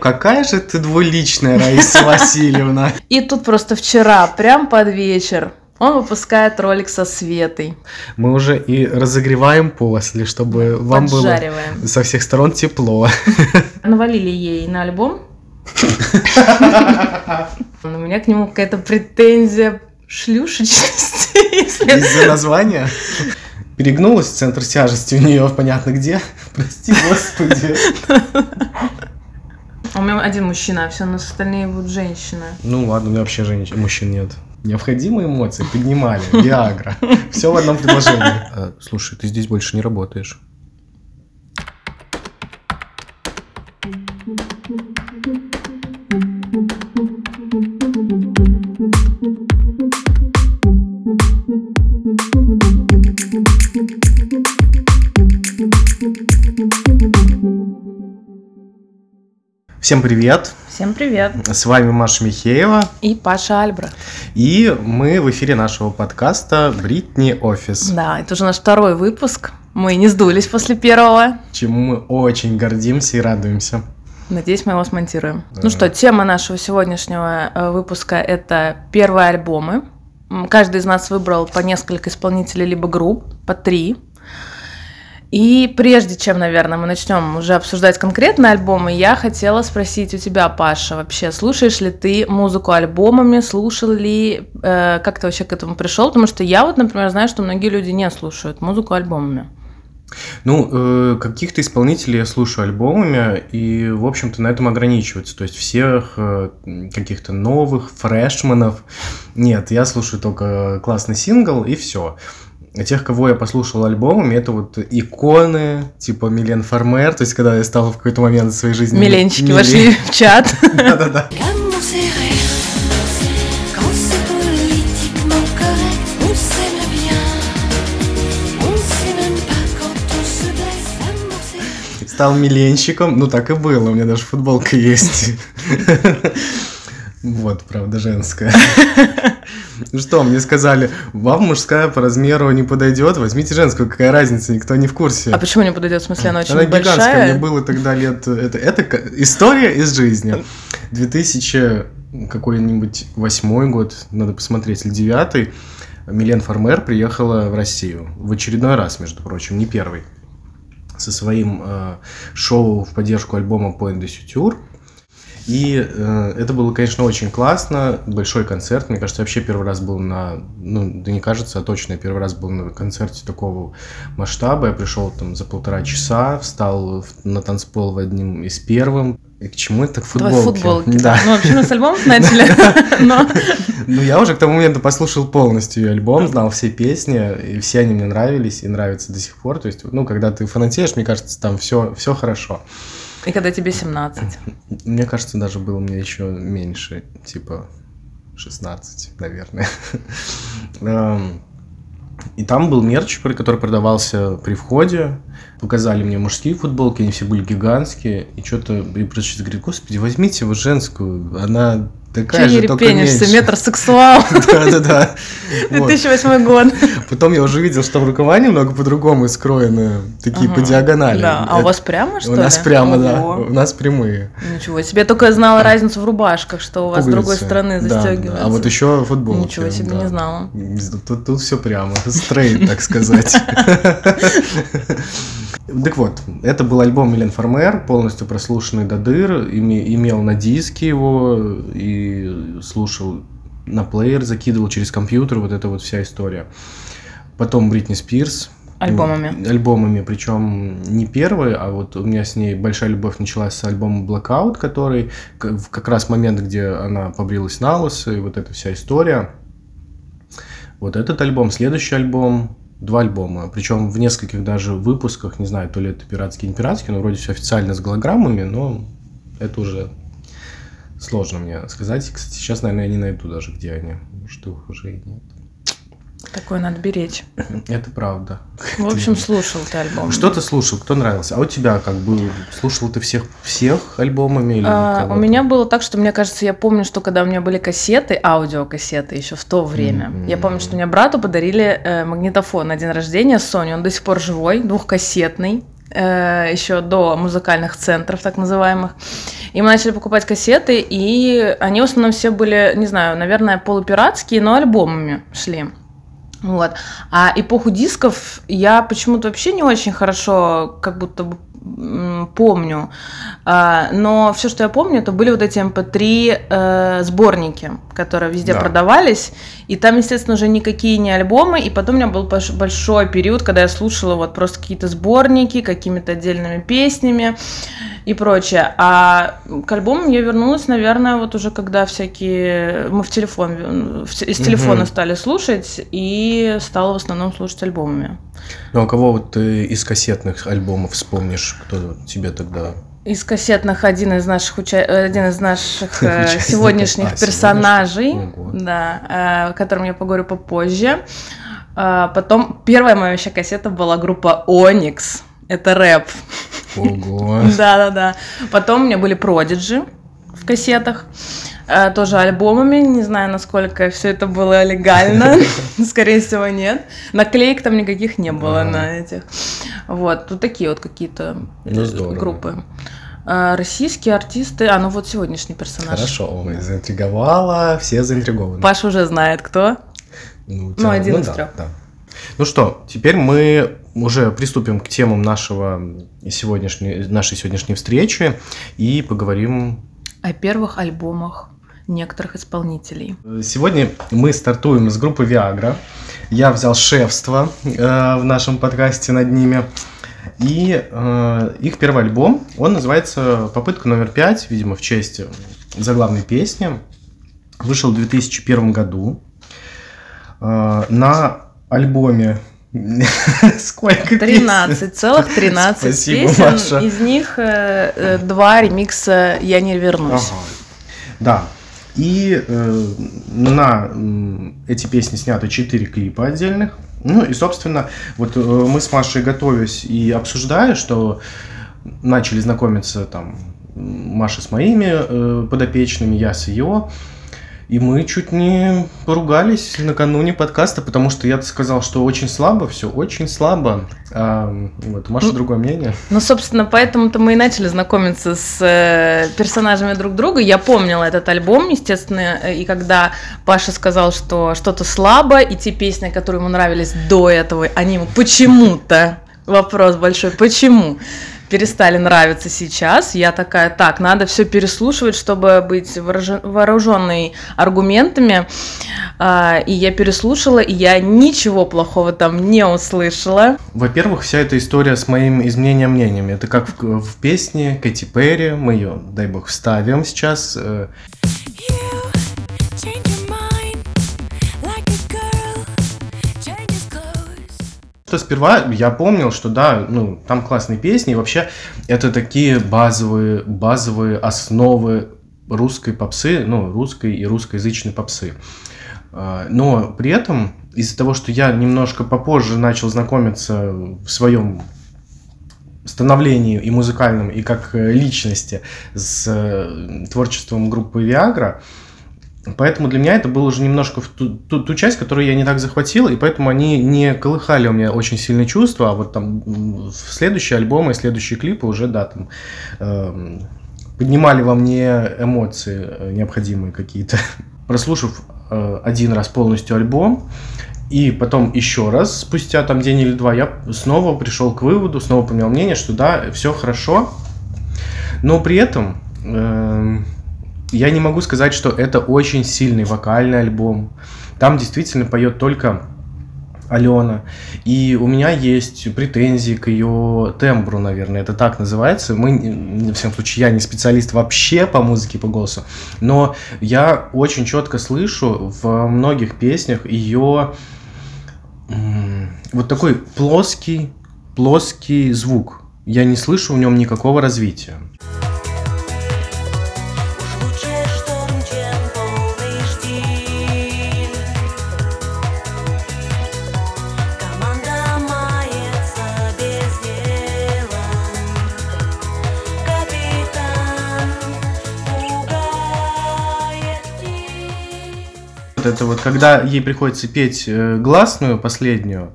Какая же ты двуличная, Раиса Васильевна. И тут просто вчера, прям под вечер, он выпускает ролик со Светой. Мы уже и разогреваем после, чтобы вам было Поджариваем. со всех сторон тепло. Навалили ей на альбом. У меня к нему какая-то претензия шлюшечности. Из-за названия перегнулась центр тяжести у нее понятно где. Прости, господи. У меня один мужчина, а все у нас остальные будут женщины. Ну ладно, у меня вообще женщин, мужчин нет. Необходимые эмоции поднимали, Виагра. Все в одном предложении. А, Слушай, ты здесь больше не работаешь. Всем привет! Всем привет. С вами Маша Михеева. И Паша Альбра. И мы в эфире нашего подкаста Бритни Офис, Да, это уже наш второй выпуск. Мы не сдулись после первого. чему мы очень гордимся и радуемся. Надеюсь, мы его смонтируем. Да. Ну что, тема нашего сегодняшнего э, выпуска – это первые альбомы. Каждый из нас выбрал по несколько исполнителей либо групп, по три. И прежде чем, наверное, мы начнем уже обсуждать конкретные альбомы, я хотела спросить у тебя, Паша, вообще слушаешь ли ты музыку альбомами, слушал ли, э, как ты вообще к этому пришел? Потому что я вот, например, знаю, что многие люди не слушают музыку альбомами. Ну, э, каких-то исполнителей я слушаю альбомами, и, в общем-то, на этом ограничивается. То есть всех э, каких-то новых фрешманов нет. Я слушаю только классный сингл, и все. Тех, кого я послушал альбомами, это вот иконы, типа Милен Фармер, то есть когда я стал в какой-то момент своей жизни... Миленчики Милен- вошли в чат. Да-да-да. Стал миленщиком, ну так и было, у меня даже футболка есть. Вот, правда, женская. Ну что, мне сказали, вам мужская по размеру не подойдет, возьмите женскую, какая разница, никто не в курсе. А почему не подойдет? В смысле, она очень Она гигантская, большая? мне было тогда лет... Это, это история из жизни. 2000 какой-нибудь восьмой год, надо посмотреть, или девятый, Милен Фармер приехала в Россию. В очередной раз, между прочим, не первый. Со своим э, шоу в поддержку альбома Point de Suture. И э, это было, конечно, очень классно. Большой концерт. Мне кажется, вообще первый раз был на... Ну, да не кажется, а точно первый раз был на концерте такого масштаба. Я пришел там за полтора часа, встал на танцпол в одним из первым. И к чему это? К Давай футболке. футболки. Да. Ну, вообще мы с альбомов начали. Ну, я уже к тому моменту послушал полностью ее альбом, знал все песни, и все они мне нравились и нравятся до сих пор. То есть, ну, когда ты фанатеешь, мне кажется, там все хорошо. И когда тебе 17. Мне кажется, даже было мне еще меньше, типа 16, наверное. Эм, И там был мерч, который продавался при входе. Показали мне мужские футболки, они все были гигантские. И что-то, и продавщица говорит, господи, возьмите вот женскую, она такая Че же, только ерепенишься, меньше». метросексуал. Да-да-да. Вот. 2008 год. Потом я уже видел, что в рукава немного по-другому скроены, такие по диагонали. Да, а у вас прямо, что У ли? нас прямо, да. У нас прямые. Ничего себе. Я только знала разницу в рубашках, что у вас с другой стороны застегивается. А вот еще футболки. Ничего себе, не знала. Тут все прямо. Стрейт, так сказать. Так вот, это был альбом Милен Фармер, полностью прослушанный до дыр, име- имел на диске его и слушал на плеер, закидывал через компьютер, вот эта вот вся история. Потом Бритни Спирс. Альбомами. Альбомами, причем не первый, а вот у меня с ней большая любовь началась с альбома Blackout, который в как раз момент, где она побрилась на лысо, и вот эта вся история. Вот этот альбом, следующий альбом, два альбома, причем в нескольких даже выпусках, не знаю, то ли это пиратский, не пиратский, но вроде все официально с голограммами, но это уже сложно мне сказать. Кстати, сейчас, наверное, я не найду даже, где они, что их уже и нет. Такое надо беречь. Это правда. В общем, слушал ты альбом. Что ты слушал? Кто нравился? А у тебя как бы слушал ты всех всех альбомами или А, у меня было так, что мне кажется, я помню, что когда у меня были кассеты, аудиокассеты еще в то время, Мгм. я помню, что мне брату подарили э, магнитофон на день рождения Sony, он до сих пор живой, двухкассетный. еще до музыкальных центров, так называемых. И мы начали покупать кассеты, и они в основном все были, не знаю, наверное, полупиратские, но альбомами шли. Вот. А эпоху дисков я почему-то вообще не очень хорошо как будто бы помню. А, но все, что я помню, это были вот эти MP3 э, сборники, которые везде Да. продавались. И там, естественно, уже никакие не альбомы. И потом у меня был большой период, когда я слушала вот просто какие-то сборники, какими-то отдельными песнями и прочее. А к альбомам я вернулась, наверное, вот уже когда всякие... Мы в телефон, в те- из телефона Мгм. стали слушать, и стала в основном слушать альбомами. Ну, а кого вот ты из кассетных альбомов вспомнишь, кто тебе тогда... Из кассетных один из наших уча- э, один из наших э, сегодняшних А, персонажей, да, э, о котором я поговорю попозже. А, потом первая моя вообще кассета была группа Onyx. Это рэп. Ого. Да-да-да. Потом у меня были Prodigy в кассетах. э, Тоже альбомами. Не знаю, насколько все это было легально. Скорее всего, нет. Наклеек там никаких не было на этих. Вот. Тут такие вот какие-то Ну, э, здорово. группы. А, Российские артисты. А, ну вот сегодняшний персонаж. Хорошо, заинтриговала, все заинтригованы. Паша уже знает, кто. Ну, Ну, тебя- один из да, трёх. да. Ну что, теперь мы уже приступим к темам нашего сегодняшней, нашей сегодняшней встречи и поговорим. О первых альбомах некоторых исполнителей. Сегодня мы стартуем с группы Viagra. Я взял шефство э, в нашем подкасте над ними. И э, их первый альбом, он называется «Попытка номер пять», видимо, в честь заглавной песни. Вышел в 2001 году. Э, на альбоме сколько песен? 13, целых 13 Спасибо, песен. Маша. Из них э, э, два ремикса «Я не вернусь». Ага. Да. И э, на м, эти песни сняты 4 клипа отдельных. Ну и, собственно, вот э, мы с Машей готовясь и обсуждая, что начали знакомиться там Маша с моими э, подопечными, я с ее. И мы чуть не поругались накануне подкаста, потому что я сказал, что очень слабо, все очень слабо. А, вот, у Маши Ну, другое мнение. Ну, собственно, поэтому-то мы и начали знакомиться с э, персонажами друг друга. Я помнила этот альбом, естественно, э, и когда Паша сказал, что что-то слабо, и те песни, которые ему нравились до этого, они ему почему-то, вопрос большой, почему перестали нравиться сейчас, я такая, так, надо все переслушивать, чтобы быть вооруженной аргументами. А, И я переслушала, и я ничего плохого там не услышала. Во-первых, вся эта история с моим изменением мнениями. Это как в, в песне Кэти Перри. Мы ее, дай бог, вставим сейчас. Что сперва я помнил, что да, ну, там классные песни. И вообще, это такие базовые, базовые основы русской попсы, ну, русской и русскоязычной попсы. А, Но при этом, из-за того, что я немножко попозже начал знакомиться в своем становлении и музыкальном, и как э, личности с э, творчеством группы Viagra, Поэтому для меня это было уже немножко в ту, ту- ту часть, которую я не так захватил, и поэтому они не колыхали у меня очень сильные чувства, а вот там в следующие альбомы, следующие клипы уже, да, там эм, поднимали во мне эмоции э, необходимые какие-то. Прослушав э, один раз полностью альбом, и потом еще раз, спустя там день или два, я снова пришел к выводу, снова поменял мнение, что да, все хорошо, но при этом эм, я не могу сказать, что это очень сильный вокальный альбом. Там действительно поет только Алена. И у меня есть претензии к ее тембру, наверное, это так называется. Мы, не- в всяком случае, я не специалист вообще по музыке, по голосу, но я очень четко слышу в многих песнях ее вот такой плоский, плоский звук. Я не слышу в нем никакого развития. Это вот, когда ей приходится петь э, гласную последнюю,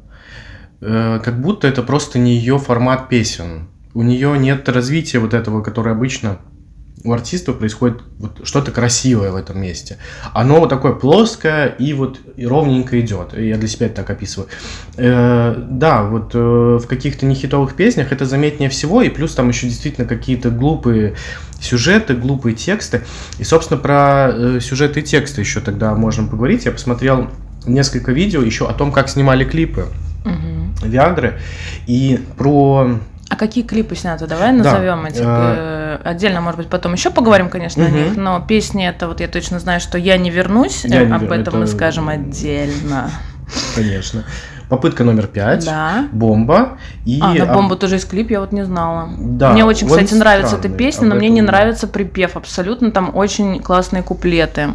э, как будто это просто не ее формат песен. У нее нет развития вот этого, которое обычно у артистов происходит вот что-то красивое в этом месте. Оно вот такое плоское и вот и ровненько идет. Я для себя это так описываю. Э, да, вот э, в каких-то нехитовых песнях это заметнее всего, и плюс там еще действительно какие-то глупые сюжеты, глупые тексты. И, собственно, про э, сюжеты и тексты еще тогда можем поговорить. Я посмотрел несколько видео еще о том, как снимали клипы Мгм. Виагры и про А какие клипы сняты? Давай назовем эти. э, э, Отдельно, может быть, потом еще поговорим, конечно, о Мгм. них. Но песни это вот я точно знаю, что я не вернусь. «Я э, не Об этом мы это- скажем отдельно. Конечно. Попытка номер пять. Да. Бомба. И А, на бомбу тоже есть клип, я вот не знала. Да, мне очень, кстати, нравится эта песня, но мне не нравится припев абсолютно. Там очень классные куплеты.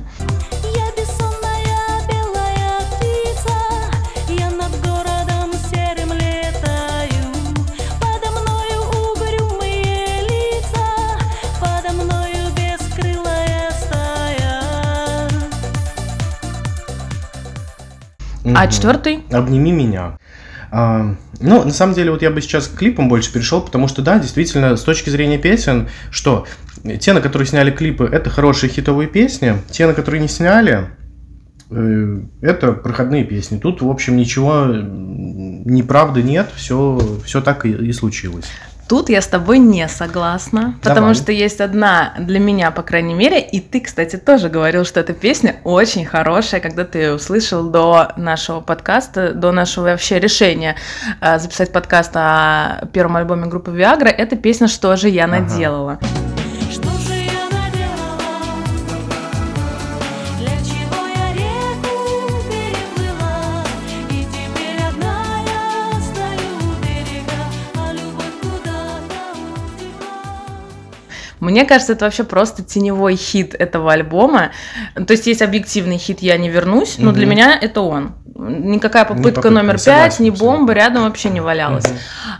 А четвертый? Обними меня. А, ну, на самом деле, вот я бы сейчас к клипам больше перешел, потому что, да, действительно, с точки зрения песен, что те, на которые сняли клипы, это хорошие хитовые песни, те, на которые не сняли, э, это проходные песни. Тут, в общем, ничего неправды нет, все, все так и, и случилось. Тут я с тобой не согласна, потому Давай. что есть одна для меня, по крайней мере, и ты, кстати, тоже говорил, что эта песня очень хорошая, когда ты ее услышал до нашего подкаста, до нашего вообще решения э, записать подкаст о первом альбоме группы Viagra. Это песня «Что же я Ага. наделала?». Что Мне кажется, это вообще просто теневой хит этого альбома. То есть есть объективный хит «Я не вернусь», но для Мгм. меня это он. Никакая попытка, попытка, номер пять, ни бомба рядом вообще не валялась. Мгм.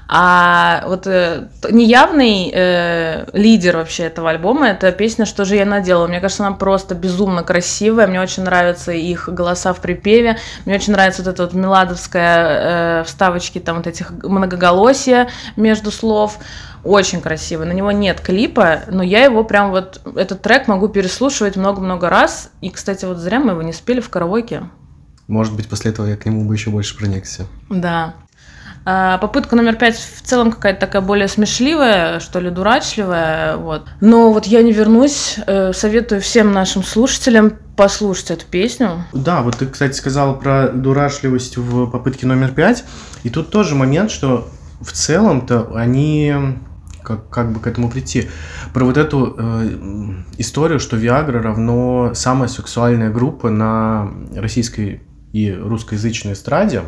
А вот э, неявный э, лидер вообще этого альбома это песня «Что же я наделала?». Мне кажется, она просто безумно красивая. Мне очень нравятся их голоса в припеве. Мне очень нравится вот эта вот меладовская э, вставочки, там вот этих многоголосия между слов. Очень красивый. На него нет клипа, но я его прям вот, этот трек могу переслушивать много-много раз. И, кстати, вот зря мы его не спели в караоке. Может быть, после этого я к нему бы еще больше проникся. Да. А, Попытка номер пять в целом какая-то такая более смешливая, что ли, дурачливая, вот. Но вот я не вернусь, э, советую всем нашим слушателям послушать эту песню. Да, вот ты, кстати, сказал про дурашливость в попытке номер пять. И тут тоже момент, что в целом-то они как, как бы к этому прийти. Про вот эту э, историю, что Viagra равно самая сексуальная группа на российской и русскоязычной эстраде.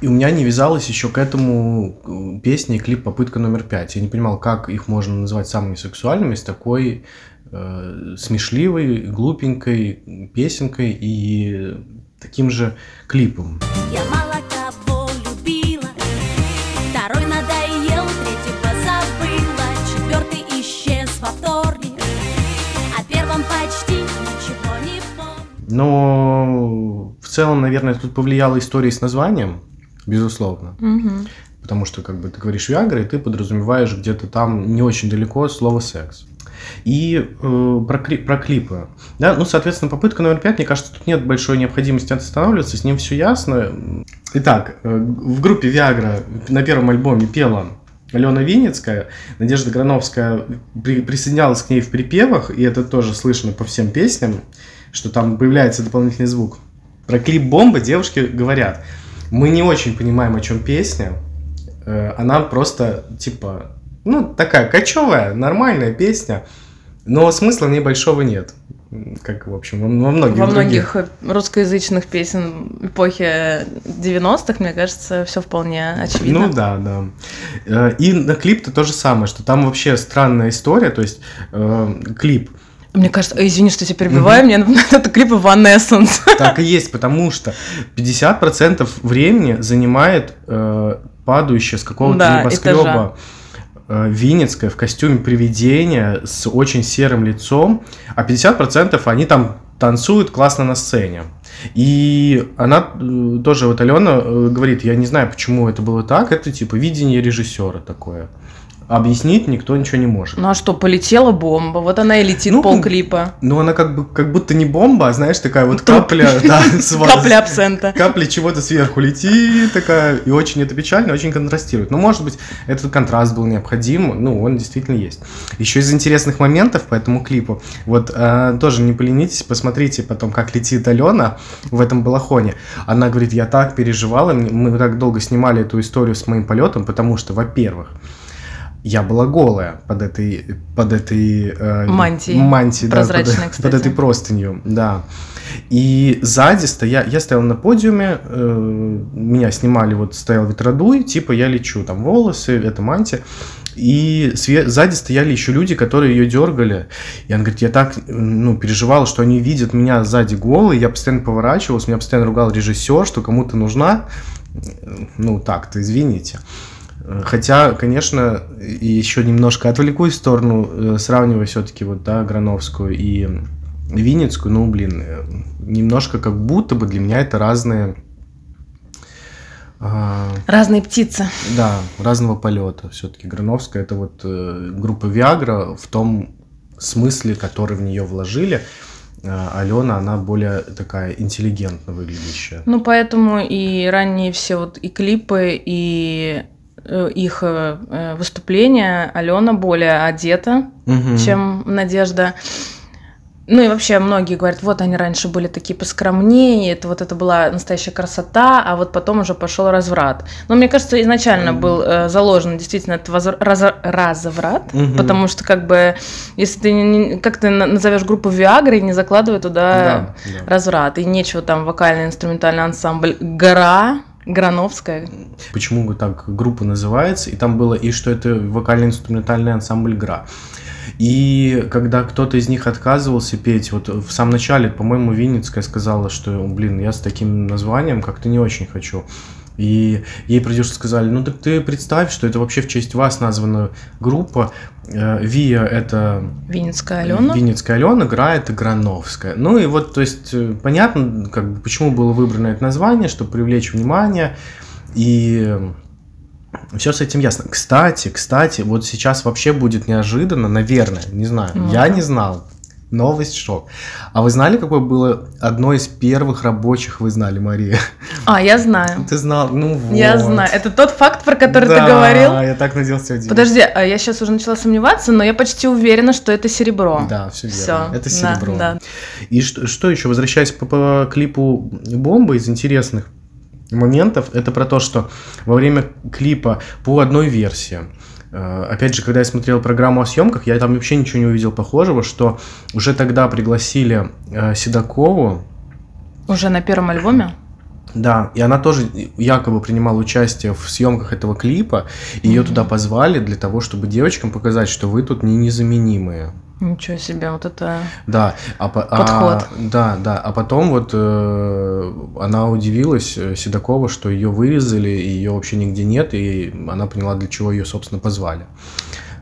И у меня не вязалось еще к этому э, песня и клип «Попытка номер пять». Я не понимал, как их можно назвать самыми сексуальными с такой э, смешливой, глупенькой песенкой и таким же клипом. Я Но в целом, наверное, тут повлияла история с названием, безусловно. Мгм. Потому что, как бы, ты говоришь Виагра, и ты подразумеваешь где-то там не очень далеко слово секс. И э, про, про клипы. Да, ну, соответственно, попытка номер пять, мне кажется, тут нет большой необходимости останавливаться, с ним все ясно. Итак, э, в группе Виагра на первом альбоме пела Алена Винницкая, Надежда Грановская при- присоединялась к ней в припевах, и это тоже слышно по всем песням, что там появляется дополнительный звук. Про клип «Бомба» девушки говорят, мы не очень понимаем, о чем песня, э, она просто, типа, ну, такая кочевая, нормальная песня, но смысла в ней большого нет. Как, в общем, во многих Во многих э, русскоязычных песен эпохи 90-х, мне кажется, все вполне очевидно. Ну да, да. Э, И на клип-то то же самое, что там вообще странная история, то есть э, клип Мне кажется, извини, что тебя перебиваю, мне напоминает это клип Evanescence. так и есть, потому что 50% времени занимает э, падающая с какого-то Да, небоскреба э, Винницкая в костюме привидения с очень серым лицом, а 50% они там танцует классно на сцене. И она э, тоже, вот Алена э, говорит, я не знаю, почему это было так, это типа видение режиссера такое. Объяснить никто ничего не может. Ну а что, полетела бомба, вот она и летит Ну, полклипа. Ну, она как бы как будто не бомба, а знаешь, такая вот Труп. капля, да, Капля абсента. капля чего-то сверху летит такая, и очень это печально, очень контрастирует. Но, может быть, этот контраст был необходим, ну, он действительно есть. Еще из интересных моментов по этому клипу, вот э, тоже не поленитесь, посмотрите потом, как летит Алена в этом балахоне. Она говорит, я так переживала, мы так долго снимали эту историю с моим полетом, потому что, во-первых, я была голая под этой, под этой э, Мантией. мантией, да, под- под, этой простынью, да. И сзади стоя, я стоял на подиуме, э, меня снимали, вот стоял ветродуй, типа я лечу, там волосы, это мантия. И све- сзади стояли еще люди, которые ее дергали. И она говорит, я так ну, переживала, что они видят меня сзади голой, я постоянно поворачивался, меня постоянно ругал режиссер, что кому-то нужна. Э, Ну, так-то, извините. Э, Хотя, конечно, еще немножко отвлекусь в сторону, э, сравнивая все-таки вот, да, Грановскую и Винницкую, ну, блин, э, немножко как будто бы для меня это разные, а, Разные птицы. да, разного полета. Все-таки Грановская это вот э, группа Виагра в том смысле, который в нее вложили. Алена, она более такая интеллигентно выглядящая. Ну, поэтому и ранние все вот и клипы, и их э, э, выступления Алена более одета, Мгм. чем Надежда. Ну и вообще многие говорят, вот они раньше были такие поскромнее, это вот это была настоящая красота, а вот потом уже пошел разврат. Но мне кажется, изначально был э, заложен действительно этот возвр- разо- разврат, Мгм. потому что как бы если ты не- как ты на- назовешь группу Виагры, не закладывай туда Да, да. разврат. И нечего там вокально-инструментальный ансамбль «Гора», Грановская. почему так группа называется, и там было и что это вокально-инструментальный ансамбль «Гра». И когда кто-то из них отказывался петь, вот в самом начале, по-моему, Винницкая сказала, что, блин, я с таким названием как-то не очень хочу. И ей продюсеры сказали, ну так ты представь, что это вообще в честь вас названа группа. Э, Вия — это Винницкая Алена. Винницкая Алена, Гра — это Грановская. Ну и вот, то есть, э, понятно, как бы, почему было выбрано это название, чтобы привлечь внимание. И все с этим ясно. Кстати, кстати, вот сейчас вообще будет неожиданно, наверное, не знаю, Ну. я не знал. Новость шок. А вы знали, какое было одно из первых рабочих, вы знали, Мария? А, я знаю. Ты знал, ну вот. Я знаю. Это тот факт, про который Да, ты говорил? я так надеялся удивить. Подожди, а я сейчас уже начала сомневаться, но я почти уверена, что это серебро. Да, все верно. Всё, Это да, серебро. да. И что, что еще, возвращаясь по, по клипу «Бомба» из интересных моментов, это про то, что во время клипа по одной версии, опять же, когда я смотрел программу о съемках, я там вообще ничего не увидел похожего, что уже тогда пригласили э, Седокову, Уже на первом альбоме? Да, и она тоже якобы принимала участие в съемках этого клипа, и ее туда позвали для того, чтобы девочкам показать, что вы тут не незаменимые. Ничего себе, вот это... Да, а, а- Подход. да, да. А потом вот э, она удивилась, э, Седокова, что ее вырезали, и ее вообще нигде нет, и она поняла, для чего ее, собственно, позвали.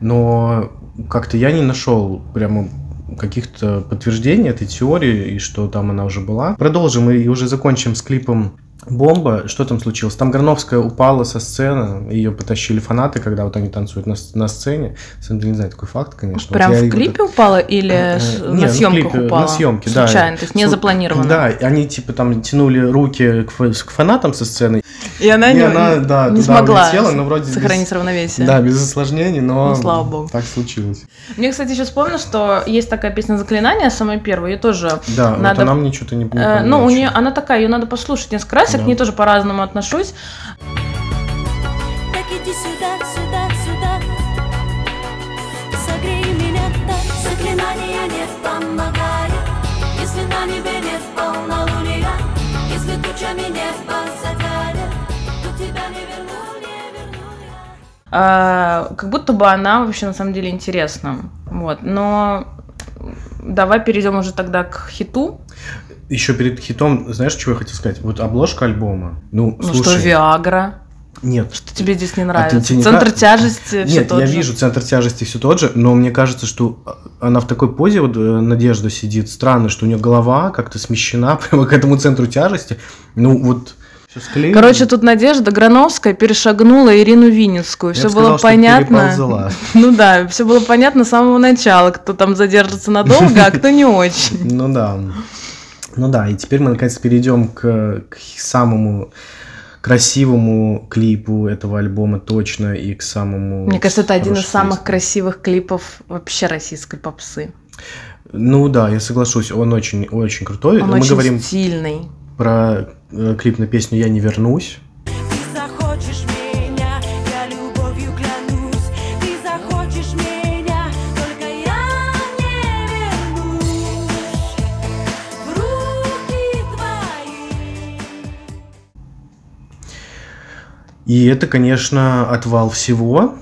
Но как-то я не нашел прямо каких-то подтверждений этой теории, и что там она уже была. Продолжим и уже закончим с клипом Бомба, что там случилось? Там Грановская упала со сцены, ее потащили фанаты, когда вот они танцуют на, на сцене. Самом деле, не знаю такой факт, конечно. Вот Прям я в и вот клипе упала или с- Э, на не, ну, съемках клипе, упала? На съемке, да. Случайно, то есть не Слу- запланировано. Да, они типа там тянули руки к, к фанатам со сцены. И она И не, она, да, не туда смогла улетела, но вроде без- сохранить равновесие. Да, без осложнений, но Ну, слава богу. так случилось. Мне, кстати, еще вспомнил, что есть такая песня «Заклинание», самая первая, ее тоже... Да, Надо- вот она мне что-то не, не э, ну, у нее, она такая, ее надо послушать несколько раз, Да. к ней тоже по-разному отношусь. Так иди сюда, сюда, сюда Согрей меня так Заклинания не помогают Если на небе нет полнолуния Если тучами небо затянет То тебя не верну, не верну я А, как будто бы она вообще на самом деле интересна. Вот, но давай перейдем уже тогда к хиту. Еще перед хитом, знаешь, чего я хотел сказать? Вот обложка альбома. Ну, Ну слушай. что, Виагра. Нет, Что тебе здесь не А ты- нравится? тебе не Центр кажется? тяжести все Нет, тот я же. вижу центр тяжести все тот же, но мне кажется, что она в такой позе, вот э, Надежда сидит, странно, что у нее голова как-то смещена прямо к этому центру тяжести. Ну, вот склеено. Короче, тут Надежда Грановская перешагнула Ирину Винницкую. Все бы было сказал, понятно. Ну да, все было понятно с самого начала, кто там задержится надолго, а кто не очень. Ну да. Ну да, и теперь мы наконец перейдем к, к самому красивому клипу этого альбома точно и к самому... Мне кажется, это один из самых красивых клипов вообще российской попсы. Ну да, я соглашусь, он очень, очень крутой. Он мы очень говорим стильный. про э, клип на песню «Я не вернусь». И это, конечно, отвал всего.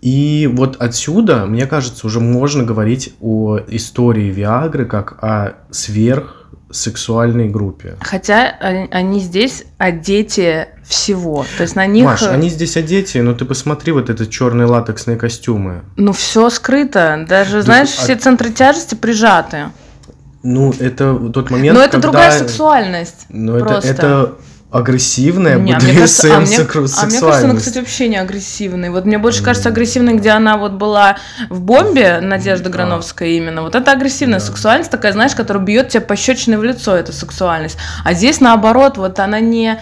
И вот отсюда, мне кажется, уже можно говорить о истории Виагры как о сверхсексуальной группе. Хотя они, здесь о дети всего. То есть на них, Маш, они здесь одеты, но ты посмотри вот эти черные латексные костюмы. ну, все скрыто. Даже, Да, знаешь, а- все центры тяжести прижаты. Ну, это тот момент, Но это когда- другая сексуальность. Ну, это, просто. это агрессивная Не, а мне кажется, а BDSM мне- сексу- а мне кажется, она, сексуальность. кстати, вообще не агрессивная. Вот мне больше кажется агрессивной, где она вот была в бомбе, Надежда Да. Грановская именно. Вот это агрессивная Да. сексуальность, такая, знаешь, которая бьет тебя пощечиной в лицо, эта сексуальность. А здесь наоборот, вот она не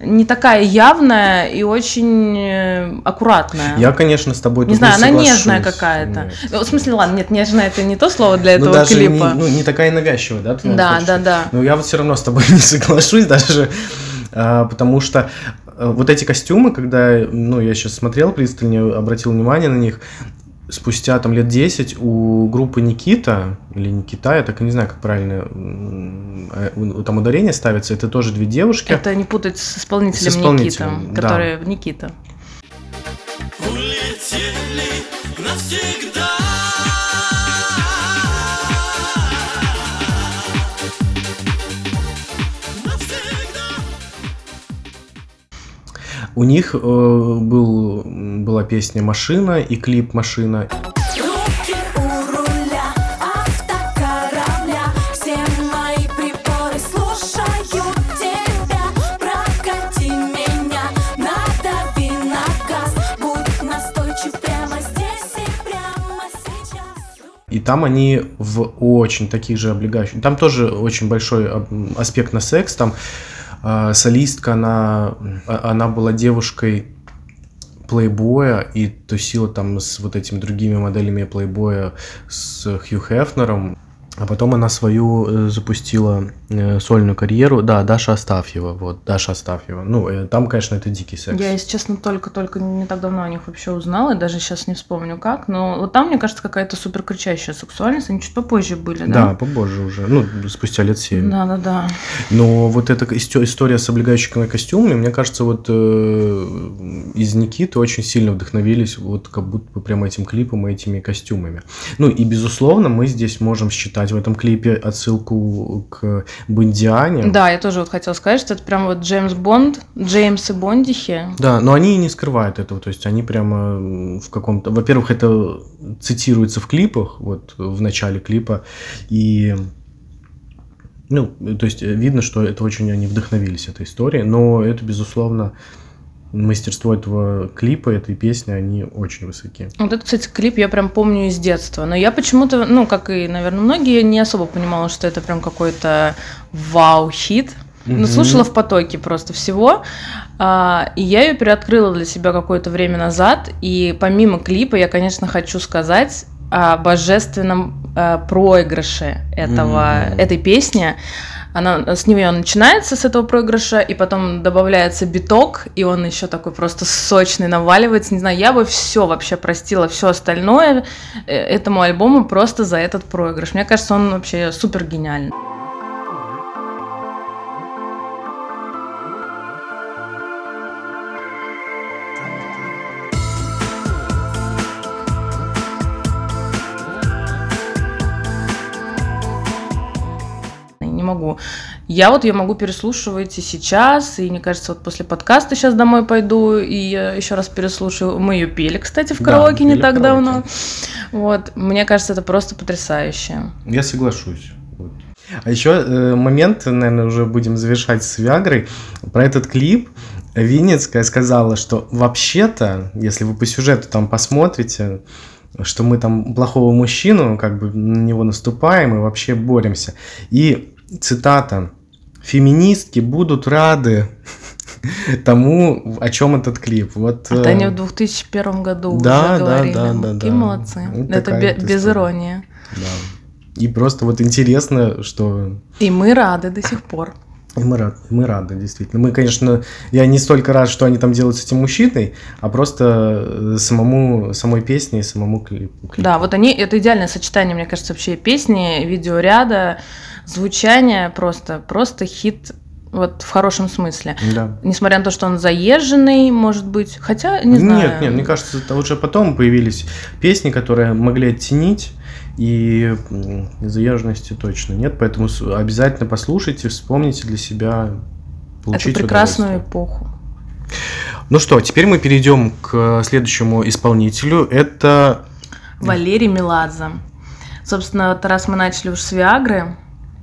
не такая явная и очень э, аккуратная. Я, конечно, с тобой не знаю, она соглашусь. нежная какая-то. Ну, В смысле, ладно, нет, нежная это не то слово для Ну, этого даже не, клипа. ну, не такая навязчивая, да? да, хочешь да, да. Ну, я вот все равно с тобой не соглашусь даже, а, потому что а, вот эти костюмы, когда, ну, я сейчас смотрел пристальнее, обратил внимание на них, спустя там лет 10 у группы Никита, или Никита, я так и не знаю, как правильно э, там ударение ставится, это тоже две девушки. Это не путать с исполнителем, С исполнителем, Никитом, да. который Никита. улетели У них э, был, была песня «Машина» и клип «Машина». Руля, приборы и там они в очень таких же облегающих. Там тоже очень большой аспект на секс. Там солистка, она, а- она была девушкой плейбоя и тусила там с вот этими другими моделями плейбоя с Хью Хефнером. А потом она свою э, запустила э, сольную карьеру. Да, Даша Астафьева. Вот, Даша Астафьева. Ну, э, там, конечно, это дикий секс. Я, если честно, только-только не так давно о них вообще узнала, и даже сейчас не вспомню как, но вот там, мне кажется, какая-то супер кричащая сексуальность, они чуть попозже были, Да, да? побольше уже. Ну, спустя лет семь. Да, да, да. Но вот эта исто- история с облегающими костюмами, мне кажется, вот э, из Никиты очень сильно вдохновились вот как будто бы прямо этим клипом и этими костюмами. Ну и, безусловно, мы здесь можем считать в этом клипе отсылку к Бондиане. Да, я тоже вот хотела сказать, что это прям вот Джеймс Бонд, Джеймс и Бондихи. Да, но они и не скрывают этого, то есть они прямо в каком-то... Во-первых, это цитируется в клипах, вот в начале клипа, и... Ну, то есть э, видно, что это очень они вдохновились этой историей, но это, безусловно, мастерство этого клипа, этой песни, они очень высоки. Вот этот, кстати, клип я прям помню из детства. Но я почему-то, ну, как и, наверное, многие, не особо понимала, что это прям какой-то вау-хит. Ну, слушала в потоке просто всего. А, и я ее переоткрыла для себя какое-то время назад. И помимо клипа я, конечно, хочу сказать о божественном э, проигрыше этого, Мгм. этой песни. Она, с нее начинается, с этого проигрыша, и потом добавляется биток, и он еще такой просто сочный, наваливается. Не знаю, я бы все вообще простила, все остальное э, этому альбому просто за этот проигрыш. Мне кажется, он вообще супер гениальный. Могу Я вот ее могу переслушивать и сейчас, и мне кажется, вот после подкаста сейчас домой пойду и еще раз переслушаю. Мы ее пели, кстати, в Да, караоке не пели в так караоке. давно. Вот, мне кажется, это просто потрясающе. Я соглашусь. Вот. А еще момент, наверное, уже будем завершать с Виагрой. Про этот клип Винницкая сказала, что вообще-то, если вы по сюжету там посмотрите, что мы там плохого мужчину, как бы на него наступаем и вообще боремся. И цитата. Феминистки будут рады тому, о чем этот клип. Вот, Это э, они в 2001 году да, уже да, говорили. да, да, Какие да. молодцы. Вот это такая бе- без история. иронии. да. И просто вот интересно, что И мы рады до сих пор. И мы, рад- мы рады, действительно. Мы, конечно, я не столько рад, что они там делают с этим мужчиной, а просто э, самому, самой песне и самому клипу. клипу. Да, вот они, это идеальное сочетание, мне кажется, вообще песни, видеоряда, звучания, просто, просто хит вот в хорошем смысле. Да. Несмотря на то, что он заезженный, может быть, хотя, не знаю. Нет, нет, мне кажется, это уже потом появились песни, которые могли оттенить, и заезженности точно нет, поэтому обязательно послушайте, вспомните для себя, это получите прекрасную эпоху. Ну что, теперь мы перейдем к следующему исполнителю. Это Валерий Меладзе. Собственно, вот раз мы начали уж с Виагры,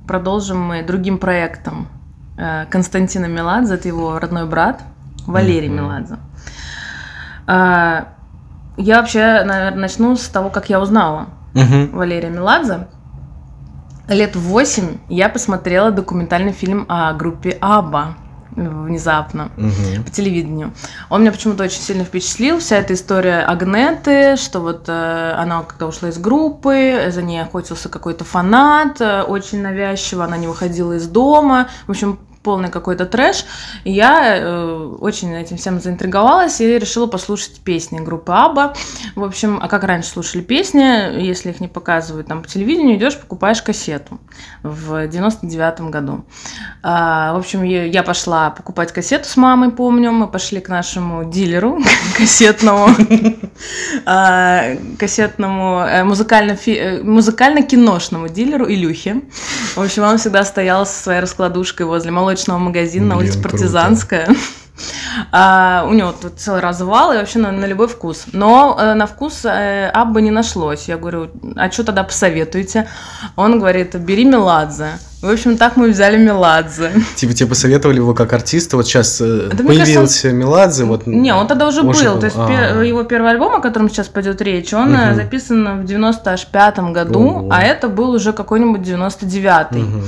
продолжим мы другим проектом э, Константина Меладзе, это его родной брат, Валерий Мгм. Меладзе. А, Я вообще, наверное, начну с того, как я узнала Мгм. Валерия Меладзе. Лет восемь я посмотрела документальный фильм о группе Аба внезапно Мгм. по телевидению. Он меня почему-то очень сильно впечатлил. Вся эта история Агнеты, что вот э, она когда ушла из группы, за ней охотился какой-то фанат, э, очень навязчиво, она не выходила из дома. В общем, полный какой-то трэш. И я э, очень этим всем заинтриговалась и решила послушать песни группы Аба. В общем, а как раньше слушали песни, если их не показывают там по телевидению, идешь, покупаешь кассету в 99 году. А, в общем, я пошла покупать кассету с мамой, помню. Мы пошли к нашему дилеру кассетному, а, кассетному э, музыкально-фи- э, музыкально-киношному дилеру Илюхе. В общем, он всегда стоял со своей раскладушкой возле молочного магазина на улице круто. Партизанская. А, у него тут целый развал и вообще на, на любой вкус. Но э, на вкус э, Абба не нашлось. Я говорю, а что тогда посоветуете? Он говорит, бери Меладзе. В общем, так мы взяли Меладзе. Типа тебе посоветовали его как артиста, вот сейчас э, Да появился Меладзе, вот... Не, он тогда уже Уже был. был, То есть а. пер- его первый альбом, о котором сейчас пойдет речь, он Мгм. записан в 95-м году, Ого. а это был уже какой-нибудь 99-й. Мгм.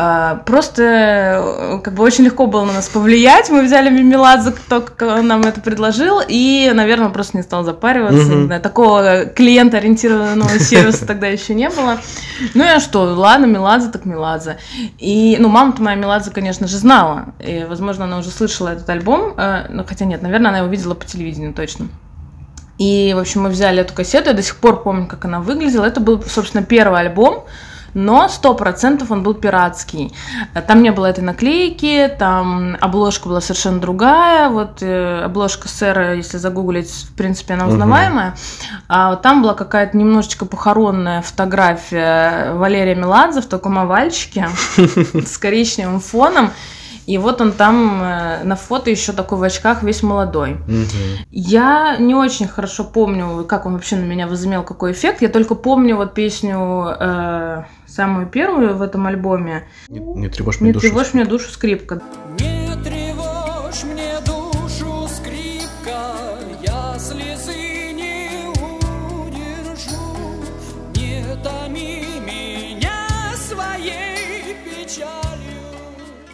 А, Просто э, как бы очень легко было на нас повлиять. Мы взяли Мимеладзе, кто нам это предложил, и, наверное, он просто не стал запариваться. Знаю, такого клиента-ориентированного сервиса тогда еще не было. Ну и что, ладно, Меладзе так Меладзе. И, ну, мама-то моя Меладзе, конечно же, знала. И, возможно, она уже слышала этот альбом. э, Ну, хотя нет, наверное, она его видела по телевидению точно. И, в общем, мы взяли эту кассету, я до сих пор помню, как она выглядела. Это был, собственно, первый альбом, но сто процентов он был пиратский. Там не было этой наклейки, там обложка была совершенно другая. Вот э, обложка сэра, если загуглить, в принципе, она узнаваемая. А вот там была какая-то немножечко похоронная фотография Валерия Меладзе в таком овальчике с коричневым фоном. И вот он там э, на фото еще такой в очках весь молодой. Мгм. Я не очень хорошо помню, как он вообще на меня возымел какой эффект. Я только помню вот песню э, самую первую в этом альбоме. Не, не тревожь мне Не душу. тревожь мне душу скрипка. Не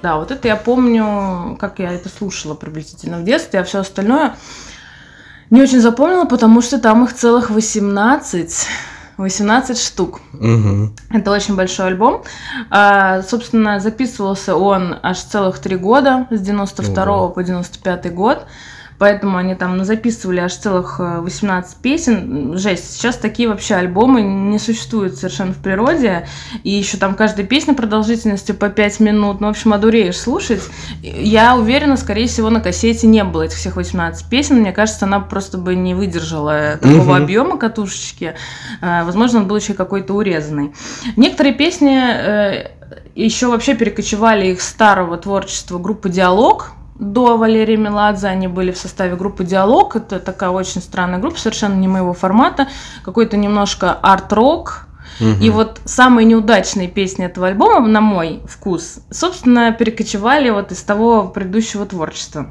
Да, вот это я помню, как я это слушала приблизительно в детстве, а все остальное не очень запомнила, потому что там их целых 18. 18 штук. Мгм. Это очень большой альбом. А, собственно, записывался он аж целых три года, с 92 Ого. по 95 год. Поэтому они там записывали аж целых э, 18 песен. Жесть. Сейчас такие вообще альбомы не существуют совершенно в природе. И еще там каждая песня продолжительностью по 5 минут. Ну, в общем, одуреешь слушать. Я уверена, скорее всего, на кассете не было этих всех 18 песен. Мне кажется, она просто бы не выдержала такого Мгм. объема катушечки. А, Возможно, он был еще какой-то урезанный. Некоторые песни э, еще вообще перекочевали их старого творчества группы «Диалог», до Валерия Меладзе они были в составе группы «Диалог». Это такая очень странная группа, совершенно не моего формата. Какой-то немножко арт-рок. И вот самые неудачные песни этого альбома, на мой вкус, собственно, перекочевали вот из того предыдущего творчества.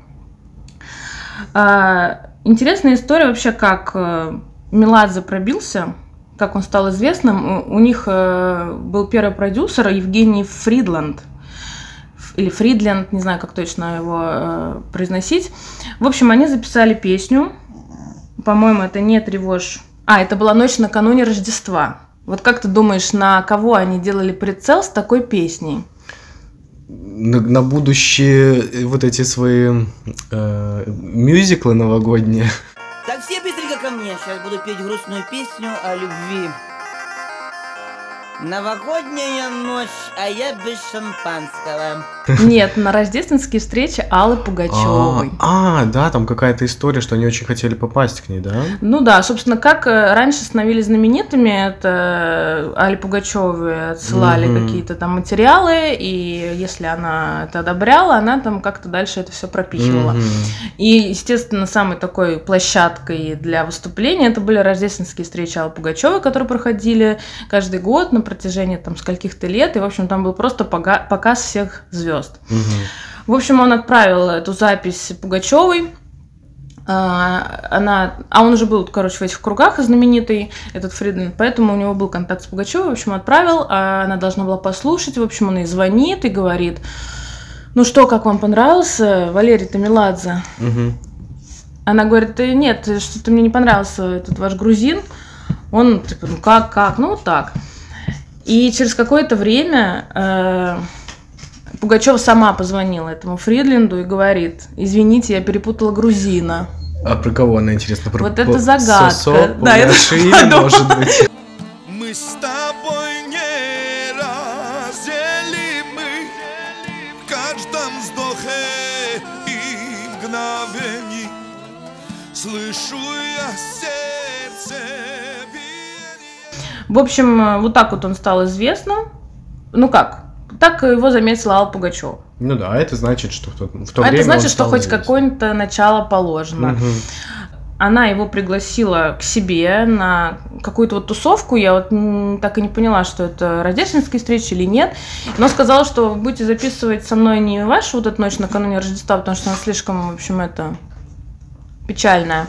А, Интересная история вообще, как э, Меладзе пробился, как он стал известным. У у них э, был первый продюсер Евгений Фридланд. Или Фридленд, не знаю, как точно его э, произносить. В общем, они записали песню. По-моему, это не тревожь. А, это была ночь накануне Рождества. Вот как ты думаешь, на кого они делали прицел с такой песней? На, на будущее э, вот эти свои э, мюзиклы новогодние. Так все быстренько ко мне, сейчас буду петь грустную песню о любви. Новогодняя ночь, а я без шампанского. Нет, на рождественские встречи Аллы Пугачевой. А, а, да, там какая-то история, что они очень хотели попасть к ней, да? Ну да, собственно, как э, раньше становились знаменитыми, это Али Пугачевой отсылали какие-то там материалы, и если она это одобряла, она там как-то дальше это все пропихивала. И, естественно, самой такой площадкой для выступления это были рождественские встречи Аллы Пугачевой, которые проходили каждый год на протяжении там скольких-то лет, и, в общем, там был просто показ всех звезд. Мгм. В общем, он отправил эту запись Пугачевой. А, Она, а он уже был, короче, в этих кругах знаменитый, этот Фридлин, поэтому у него был контакт с Пугачевой, в общем, отправил, а она должна была послушать, в общем, он ей звонит и говорит, ну что, как вам понравился Валерий Тамиладзе? Мгм. Она говорит, «Э, нет, что-то мне не понравился этот ваш грузин. Он, типа, ну как, как, ну вот так. И через какое-то время э, Пугачева сама позвонила этому Фридлинду и говорит, извините, я перепутала грузина. А про кого она, интересно? Про Вот это загадка. Сосо, Да, тоже подумала. может быть. Мы с тобой не разделимы В каждом вздохе и мгновении Слышу я сердце биение В общем, э, вот так вот он стал известным. Ну как? Так его заметила Алла Пугачева. Ну да, это значит, что в то, в то А время это значит, что хоть какое-то начало положено. Мгм. она его пригласила к себе на какую-то вот тусовку. Я вот так и не поняла, что это рождественские встречи или нет. Но сказала, что вы будете записывать со мной не вашу вот эту ночь накануне Рождества, потому что она слишком, в общем, это печальная.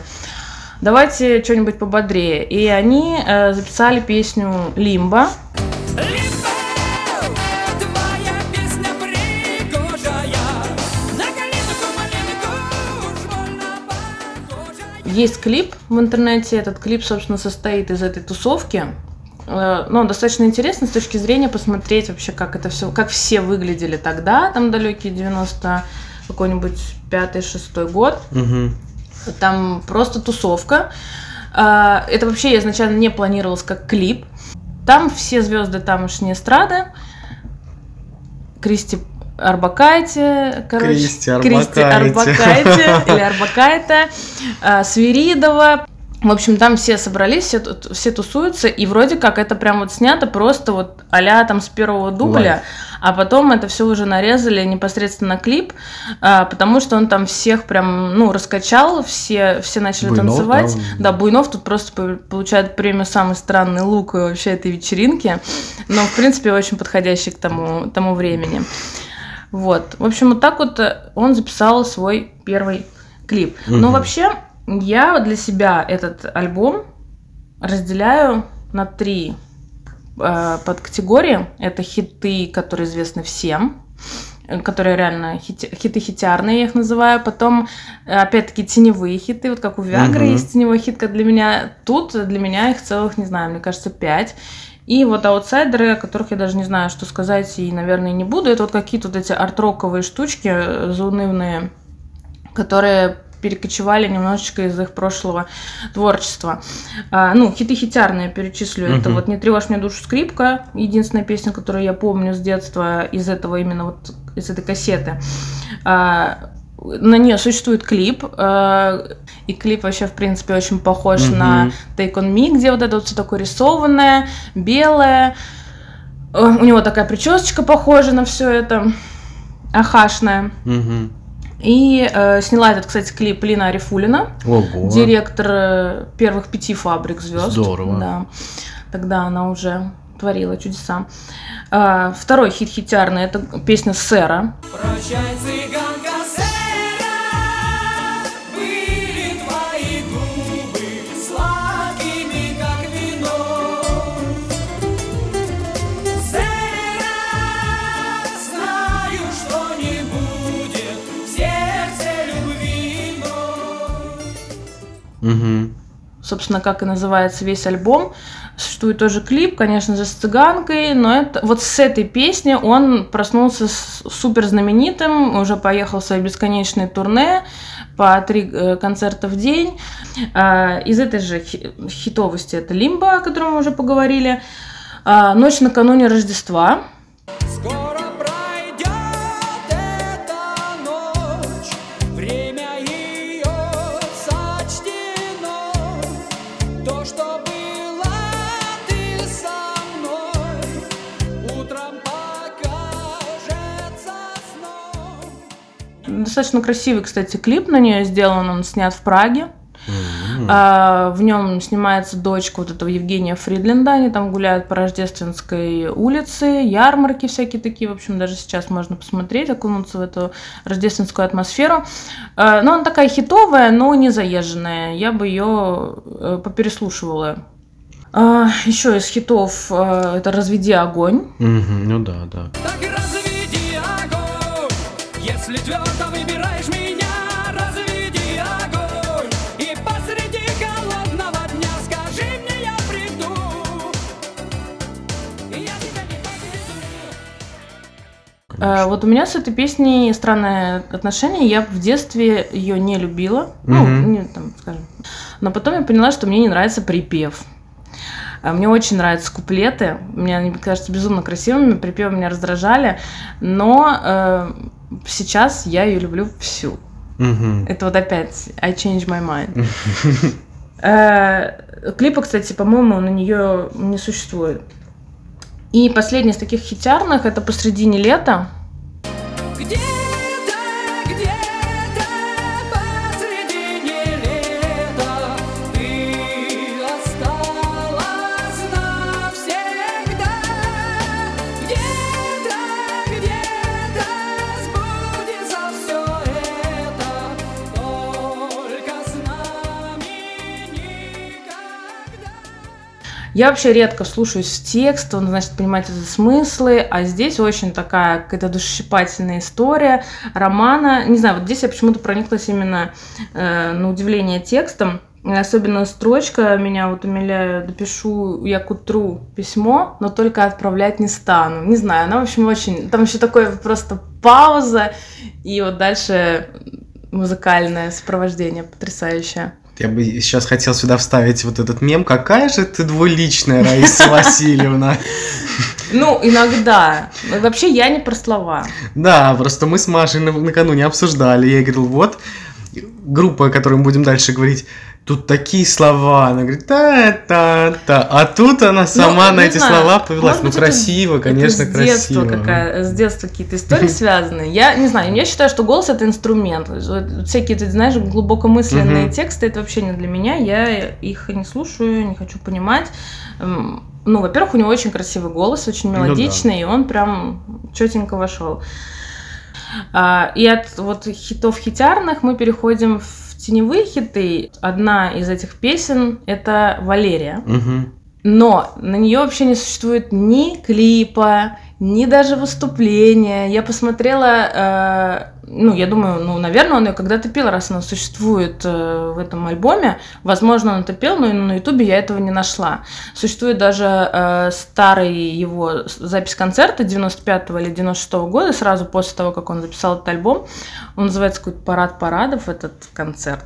Давайте что-нибудь пободрее. И они э, записали песню «Лимба». Твоя Есть клип в интернете. Этот клип, собственно, состоит из этой тусовки. Э, Ну, достаточно интересно с точки зрения посмотреть вообще, как это все, как все выглядели тогда, там далекие 90 какой-нибудь пятый-шестой год. Мгм. Там просто тусовка. А, Это вообще изначально не планировалось как клип. Там все звезды тамошней эстрады. Кристи Арбакайте, короче, Кристи Кристи Арбакайте. Арбакайте или Арбакайте, а, Свиридова. В общем, там все собрались, все, все тусуются, и вроде как это прям вот снято просто вот а там с первого дубля, Лайв. а потом это все уже нарезали непосредственно клип, а, потому что он там всех прям, ну, раскачал, все, все начали Буйнов, танцевать. да. Да, Буйнов тут просто по- получает премию «Самый странный лук» вообще этой вечеринки, но, в принципе, очень подходящий к тому, тому времени. Вот. В общем, вот так вот э, он записал свой первый клип. Но Мгм. вообще, я для себя этот альбом разделяю на три э, подкатегории. Это хиты, которые известны всем, э, которые реально хити- хиты хитярные, я их называю. Потом, э, опять-таки, теневые хиты, вот как у Виагры Мгм. есть теневой хит, как для меня. Тут для меня их целых, не знаю, мне кажется, пять. И вот аутсайдеры, о которых я даже не знаю, что сказать, и, наверное, не буду. Это вот какие-то вот эти арт-роковые штучки э, заунывные, которые перекочевали немножечко из их прошлого творчества. А, ну, хиты хитярные перечислю. Это Мгм. вот «Не тревожь мне душу скрипка», единственная песня, которую я помню с детства из этого именно вот, из этой кассеты. А, на нее существует клип, а, и клип вообще, в принципе, очень похож Мгм. на Take On Me, где вот это вот все такое рисованное, белое. Э, У него такая причесочка похожа на все это, ахашная. Мгм. И э, сняла этот, кстати, клип Лина Арифулина, Ого. директор э, первых пяти фабрик звезд. Здорово. Да. Тогда она уже творила чудеса. А, второй хит хитярный это песня Сэра. Прощай, цыганка Мгм. Собственно, как и называется весь альбом. Существует тоже клип, конечно же, с цыганкой, но это вот с этой песни он проснулся с- супер знаменитым, уже поехал в свои бесконечные турне по три э, концерта в день. А, Из этой же хи- хитовости это Лимба, о котором мы уже поговорили. А, Ночь накануне Рождества. Скоро Достаточно красивый, кстати, клип на нее сделан, он снят в Праге. А, в нем снимается дочка вот этого Евгения Фридленда. Они там гуляют по Рождественской улице, ярмарки всякие такие. В общем, даже сейчас можно посмотреть, окунуться в эту рождественскую атмосферу. А, но она такая хитовая, но не заезженная. Я бы ее э, попереслушивала. А, еще из хитов э, это «Разведи огонь». Ну да, да. Так и разведи Э, Вот у меня с этой песней странное отношение. Я в детстве ее не любила. Ну, Мгм. не, там, скажем. Но потом я поняла, что мне не нравится припев. А Мне очень нравятся куплеты. Мне они кажутся безумно красивыми. Припевы меня раздражали. Но э, сейчас я ее люблю всю. Мгм. Это вот опять I change my mind. Э, Клипа, кстати, по-моему, на нее не существует. И последний из таких хитярных это посредине лета. Где-то, Я вообще редко слушаюсь в текст, он, значит, понимать это смыслы, а здесь очень такая какая-то душесчипательная история романа. Не знаю, вот здесь я почему-то прониклась именно э, на удивление текстом. Особенно строчка меня вот умиляет. Допишу я к утру письмо, но только отправлять не стану. Не знаю, она, в общем, очень... Там еще такое просто пауза, и вот дальше музыкальное сопровождение потрясающее. Я бы сейчас хотел сюда вставить вот этот мем. Какая же ты двуличная, Раиса Васильевна. Ну, иногда. Но Вообще я не про слова. Да, просто мы с Машей на- накануне обсуждали. Я говорил, вот, группа, о которой мы будем дальше говорить, тут такие слова. Она говорит, та-та-та. А тут она сама Ну, на эти знаю, слова повелась. может Ну, быть, это- красиво, конечно, это с детства красиво. какая, с детства какие-то истории связаны. Я не знаю, я считаю, что голос это инструмент. Всякие, ты знаешь, глубокомысленные тексты это вообще не для меня. Я их не слушаю, не хочу понимать. М, Ну, во-первых, у него очень красивый голос, очень Ну да. мелодичный, и он прям четенько вошел. А, И от вот хитов хитярных мы переходим в теневые хиты. Одна из этих песен это Валерия. Мгм. Но на нее вообще не существует ни клипа, ни даже выступления. Я посмотрела, э, ну, я думаю, ну, наверное, он ее когда-то пел, раз она существует э, в этом альбоме. Возможно, он это пел, но на ютубе я этого не нашла. Существует даже э, старый его запись концерта 95 или 96 года, сразу после того, как он записал этот альбом. Он называется какой-то «Парад парадов», этот концерт.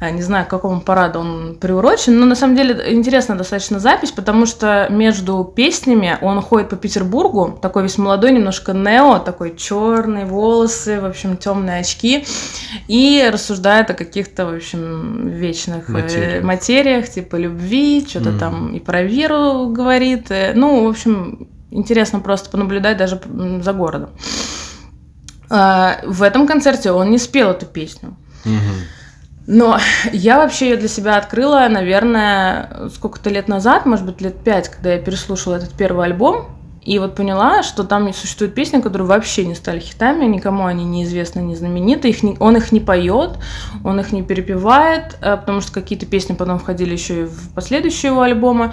Э, Не знаю, к какому параду он приурочен, но на самом деле интересная достаточно запись, потому что между песнями он ходит по Петербургу, такой весь молодой, немножко нео, такой черные волосы, в общем, темные очки, и рассуждает о каких-то, в общем, вечных э, Материях. материях, типа любви, что-то Мгм. там и про веру говорит. э, Ну, в общем, Интересно просто понаблюдать даже за городом. А, В этом концерте он не спел эту песню. Но я вообще ее для себя открыла, наверное, сколько-то лет назад, может быть, лет пять, когда я переслушала этот первый альбом. И вот поняла, что там не существует песни, которые вообще не стали хитами, никому они неизвестны, не знамениты, их не- он их не поет, он их не перепевает, э, потому что какие-то песни потом входили еще и в последующие его альбомы.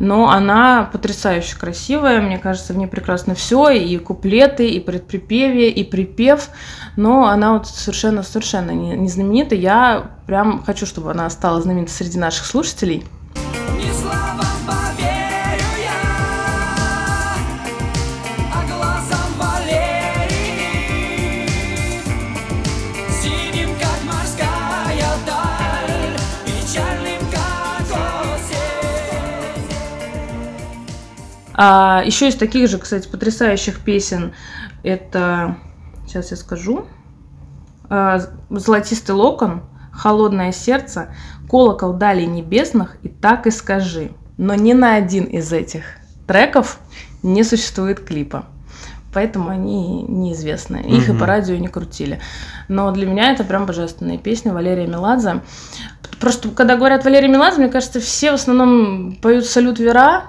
Но она потрясающе красивая, мне кажется, в ней прекрасно все, и куплеты, и предприпевие, и припев, но она вот совершенно-совершенно не, не знаменита. Я прям хочу, чтобы она стала знаменита среди наших слушателей. А еще из таких же, кстати, потрясающих песен это, сейчас я скажу, а, «Золотистый локон», «Холодное сердце», «Колокол далей небесных» и «Так и скажи». Но ни на один из этих треков не существует клипа. Поэтому они неизвестны. Их и Мгм. по радио не крутили. Но для меня это прям божественная песня Валерия Меладзе. Просто когда говорят Валерия Меладзе, мне кажется, все в основном поют «Салют Вера»,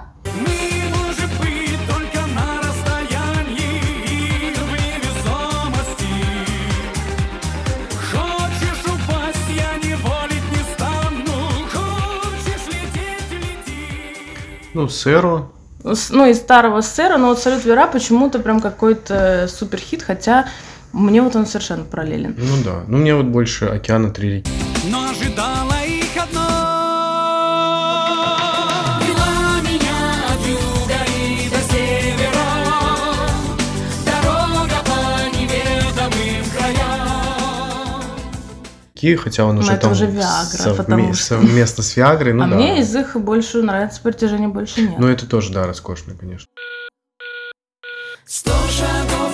Ну, Сэру. С- ну, из старого сэра, но вот «Салют Вера» почему-то прям какой-то супер хит, хотя мне вот он совершенно параллелен. Ну да. Ну, мне вот больше «Океана три реки». Но ожидала Ки, хотя он Ну, уже это там уже Виагра, потому что- совместно с Виагрой, ну а да. мне из их больше нравится «Притяжение больше нет». Ну, это тоже, да, роскошно, конечно. Сто шагов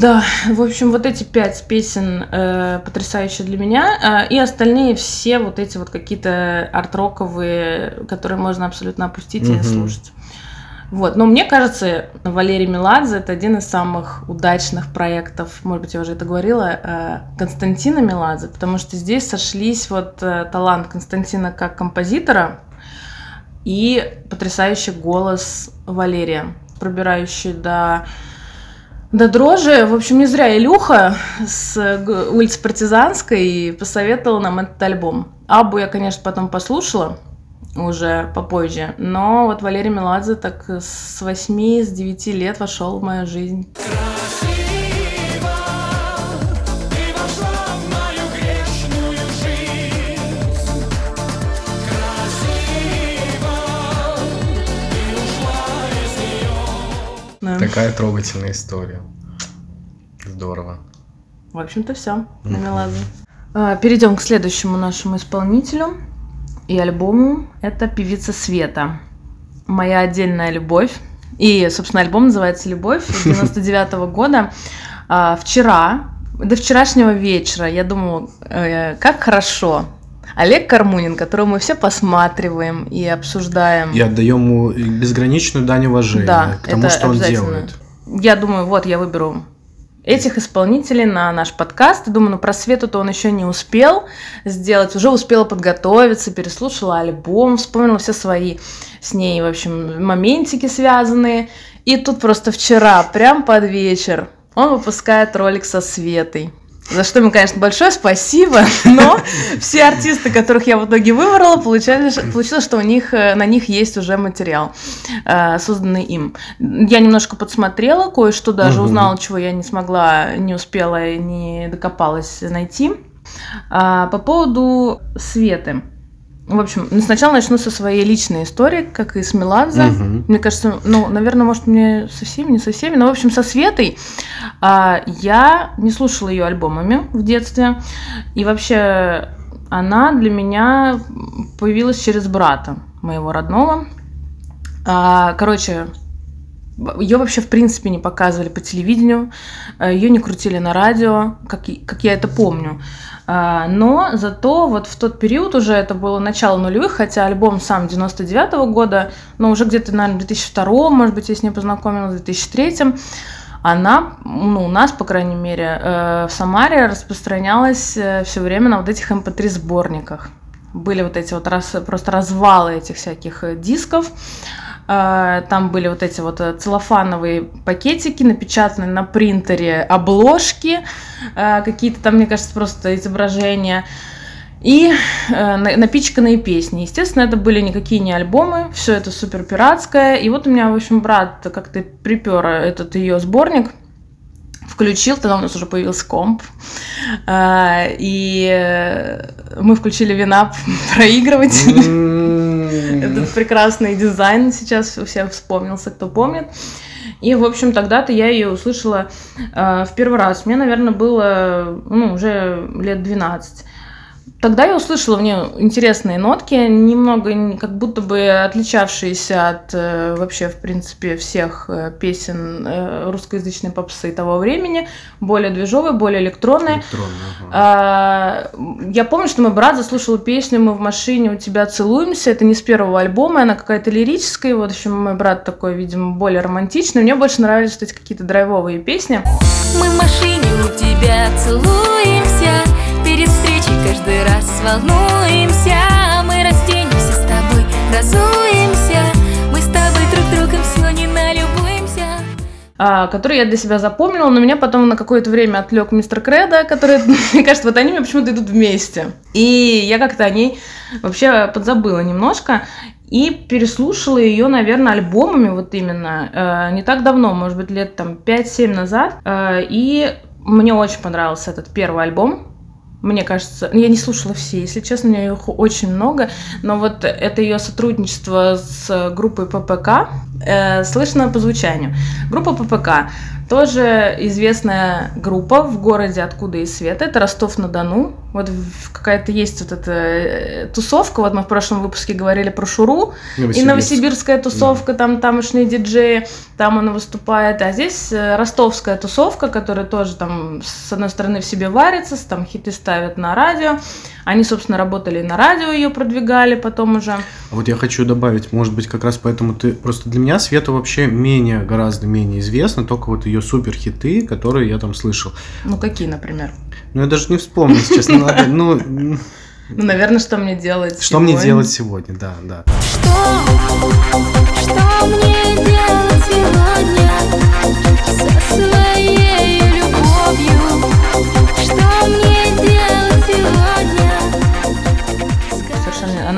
Да, в общем, вот эти пять песен э, потрясающие для меня, э, и остальные все вот эти вот какие-то арт-роковые, которые можно абсолютно опустить и не Мгм. слушать. Вот, но мне кажется, Валерий Меладзе это один из самых удачных проектов, может быть, я уже это говорила, э, Константина Меладзе, потому что здесь сошлись вот э, талант Константина как композитора и потрясающий голос Валерия, пробирающий до до дрожи. В общем, не зря Илюха с улицы Партизанской посоветовал нам этот альбом. Абу я, конечно, потом послушала уже попозже, но вот Валерий Меладзе так с 8, с 9 лет вошел в мою жизнь. Такая трогательная история. Здорово. В общем-то, все на Меладзе. А, Перейдем к следующему нашему исполнителю и альбому. Это певица Света. Моя отдельная любовь. И, собственно, альбом называется «Любовь» 99 года. А, Вчера, до вчерашнего вечера, я думала, э, как хорошо. Олег Кармунин, которого мы все посматриваем и обсуждаем. И отдаем ему безграничную дань уважения Да, к тому, что он делает. Я думаю, вот я выберу этих исполнителей на наш подкаст. Думаю, ну про Свету-то он еще не успел сделать, уже успела подготовиться, переслушала альбом, вспомнила все свои с ней, в общем, моментики связанные. И тут просто вчера, прям под вечер, он выпускает ролик со Светой. За что ему, конечно, большое спасибо, но все артисты, которых я в итоге выбрала, получали, получилось, что у них, э, на них есть уже материал, э, созданный им. Я немножко подсмотрела, кое-что даже Мгм. узнала, чего я не смогла, не успела, не докопалась найти. А, По поводу Светы. В общем, ну, сначала начну со своей личной истории, как и с Меладзе. Мгм. Мне кажется, ну, наверное, может, мне со всеми, не со всеми, но, в общем, со Светой а, я не слушала ее альбомами в детстве. И вообще она для меня появилась через брата моего родного. А, Короче, ее вообще в принципе не показывали по телевидению, ее не крутили на радио, как, как я это помню. А, Но зато вот в тот период уже это было начало нулевых, хотя альбом сам 99 года, но уже где-то, наверное, в 2002, может быть, я с ней познакомилась, в 2003 она, ну, у нас, по крайней мере, э, в Самаре распространялась все время на вот этих mp3 сборниках. Были вот эти вот раз, просто развалы этих всяких э, дисков. Э, Там были вот эти вот э, целлофановые пакетики, напечатанные на принтере обложки, э, какие-то там, мне кажется, просто изображения. И э, на- напичканные песни. Естественно, это были никакие не альбомы, все это супер пиратское. И вот у меня, в общем, брат как-то припер этот ее сборник, включил, тогда у нас уже появился комп. А, И э, мы включили винап проигрыватель. Этот прекрасный дизайн сейчас у всех вспомнился, кто помнит. И, в общем, тогда-то я ее услышала э, в первый раз. Мне, наверное, было ну, уже лет 12. Тогда я услышала в ней интересные нотки, немного как будто бы отличавшиеся от э, вообще, в принципе, всех э, песен э, русскоязычной попсы того времени, более движовые, более электронные. Электронно, ага. А, Я помню, что мой брат заслушал песню «Мы в машине у тебя целуемся». Это не с первого альбома, она какая-то лирическая. Вот, в общем, мой брат такой, видимо, более романтичный. Мне больше нравились эти какие-то драйвовые песни. Мы в машине у тебя целуемся Встречей каждый раз волнуемся Мы разденемся с тобой, разуемся Мы с тобой друг другом все не налюбуемся а, который я для себя запомнила, но меня потом на какое-то время отвлек мистер Кредо, который, мне кажется, вот они мне почему-то идут вместе. И я как-то о ней вообще подзабыла немножко. И переслушала ее, наверное, альбомами вот именно э, не так давно, может быть, лет там 5-7 назад. Э, и мне очень понравился этот первый альбом. Мне кажется, ну, я не слушала все, если честно, у нее их очень много, но вот это ее сотрудничество с группой ППК э, слышно по звучанию. Группа ППК тоже известная группа в городе, откуда и свет. Это Ростов-на-Дону. Вот какая-то есть вот эта э, тусовка. Вот мы в прошлом выпуске говорили про Шуру. И Новосибирск. новосибирская тусовка, там тамошние диджеи, там она выступает. А здесь э, ростовская тусовка, которая тоже там, с одной стороны, в себе варится, там хиты ставят на радио. Они, собственно, работали и на радио, ее продвигали потом уже. А Вот я хочу добавить, может быть, как раз поэтому ты... Просто для меня Света вообще менее, гораздо менее известна, только вот ее супер хиты, которые я там слышал. Ну, какие, например? Ну, я даже не вспомню, сейчас. Ну, надо- ну, Ну, наверное, что мне делать что мне делать сегодня, да, да. Что, что мне делать сегодня Со своей любовью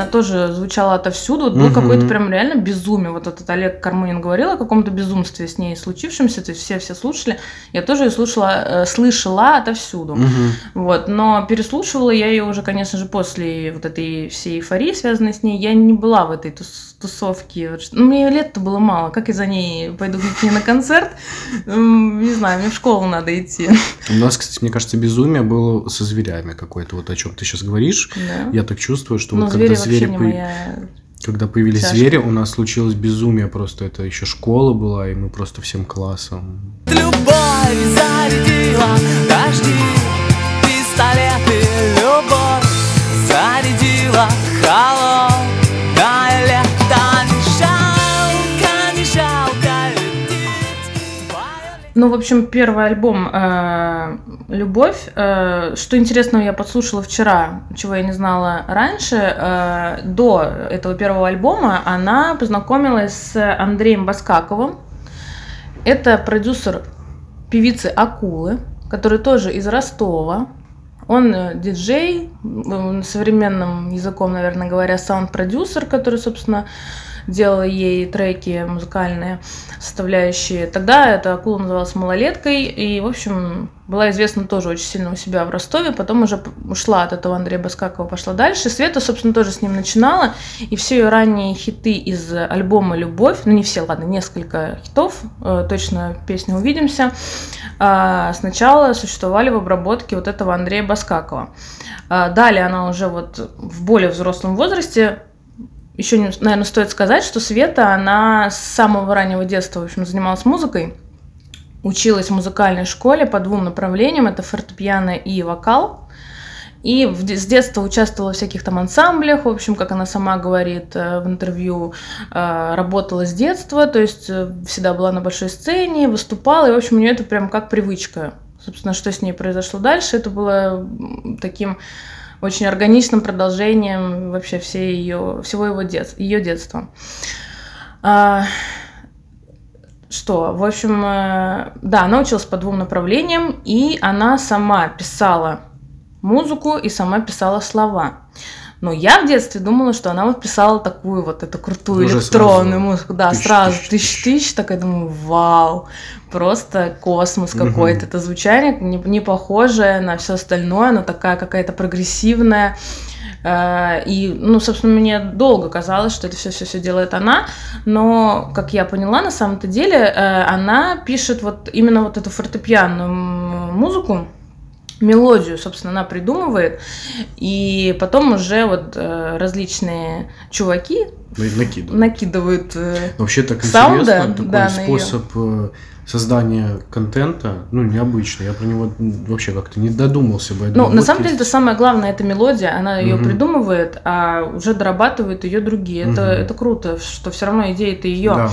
тоже звучала отовсюду. Вот Был Мгм. какой-то прям реально безумие. Вот этот Олег Кармунин говорил о каком-то безумстве с ней случившемся. То есть все все слушали. Я тоже ее слушала, э, слышала отовсюду. Мгм. Вот, но переслушивала я ее уже, конечно же, после вот этой всей эйфории, связанной с ней. Я не была в этой тус- тусовке. Ну, мне лет-то было мало. Как я за ней пойду к ней на концерт? Не знаю, мне в школу надо идти. У нас, кстати, мне кажется, безумие было со зверями какое-то. Вот о чем ты сейчас говоришь. Да. Я так чувствую, что Но вот звери когда вообще звери, появ- моя... когда появились чашка. звери, у нас случилось безумие просто. Это еще школа была, и мы просто всем классом. Любовь зарядила дожди, пистолеты, Ну, в общем, первый альбом э, «Любовь». Э, что интересного я подслушала вчера, чего я не знала раньше. э, до этого первого альбома она познакомилась с Андреем Баскаковым. Это продюсер певицы «Акулы», который тоже из Ростова. Он э, диджей, современным языком, наверное говоря, саунд-продюсер, который, собственно, делал ей треки музыкальные составляющие. Тогда эта акула называлась «Малолеткой», и, в общем, была известна тоже очень сильно у себя в Ростове. Потом уже ушла от этого Андрея Баскакова, пошла дальше. Света, собственно, тоже с ним начинала. И все ее ранние хиты из альбома «Любовь», ну не все, ладно, несколько хитов, э, точно песня «Увидимся», а, сначала существовали в обработке вот этого Андрея Баскакова. А, Далее она уже вот в более взрослом возрасте еще, наверное, стоит сказать, что Света, она с самого раннего детства, в общем, занималась музыкой. Училась в музыкальной школе по двум направлениям. Это фортепиано и вокал. И с детства участвовала в всяких там ансамблях, в общем, как она сама говорит э, в интервью, э, работала с детства, то есть э, всегда была на большой сцене, выступала, и, в общем, у нее это прям как привычка. Собственно, что с ней произошло дальше, это было таким очень органичным продолжением вообще всей ее, всего его дет, ее детства. А, что, в общем, э, да, она училась по двум направлениям, и она сама писала музыку и сама писала слова. Но я в детстве думала, что она вот писала такую вот эту крутую Уже электронную сразу музыку. Да, тысяч, сразу тысяч, тысяч тысяч, такая думаю, вау, просто космос какой-то. Это звучание не, не похожее на все остальное, оно такая какая-то прогрессивная. Э, И, ну, собственно, мне долго казалось, что это все, все, все делает она, но, как я поняла, на самом-то деле э, она пишет вот именно вот эту фортепианную музыку, мелодию, собственно, она придумывает, и потом уже вот э, различные чуваки На- Накидываю. накидывают. э, Вообще так Саунда, интересно, такой да, способ э, создания контента, ну, необычный. Я про него вообще как-то не додумался бы. Ну, на самом деле, это самое главное, это мелодия, она ее Мгм. придумывает, а уже дорабатывают ее другие. Это, Мгм. это круто, что все равно идея-то ее. Да.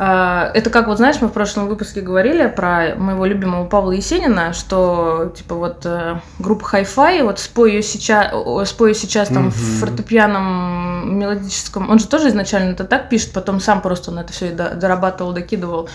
А, Это как вот, знаешь, мы в прошлом выпуске говорили про моего любимого Павла Есенина, что типа вот э, группа Hi-Fi, вот спой ее сейчас, её сейчас там в Мгм. фортепианом мелодическом, он же тоже изначально это так пишет, потом сам просто он это все дорабатывал, докидывал.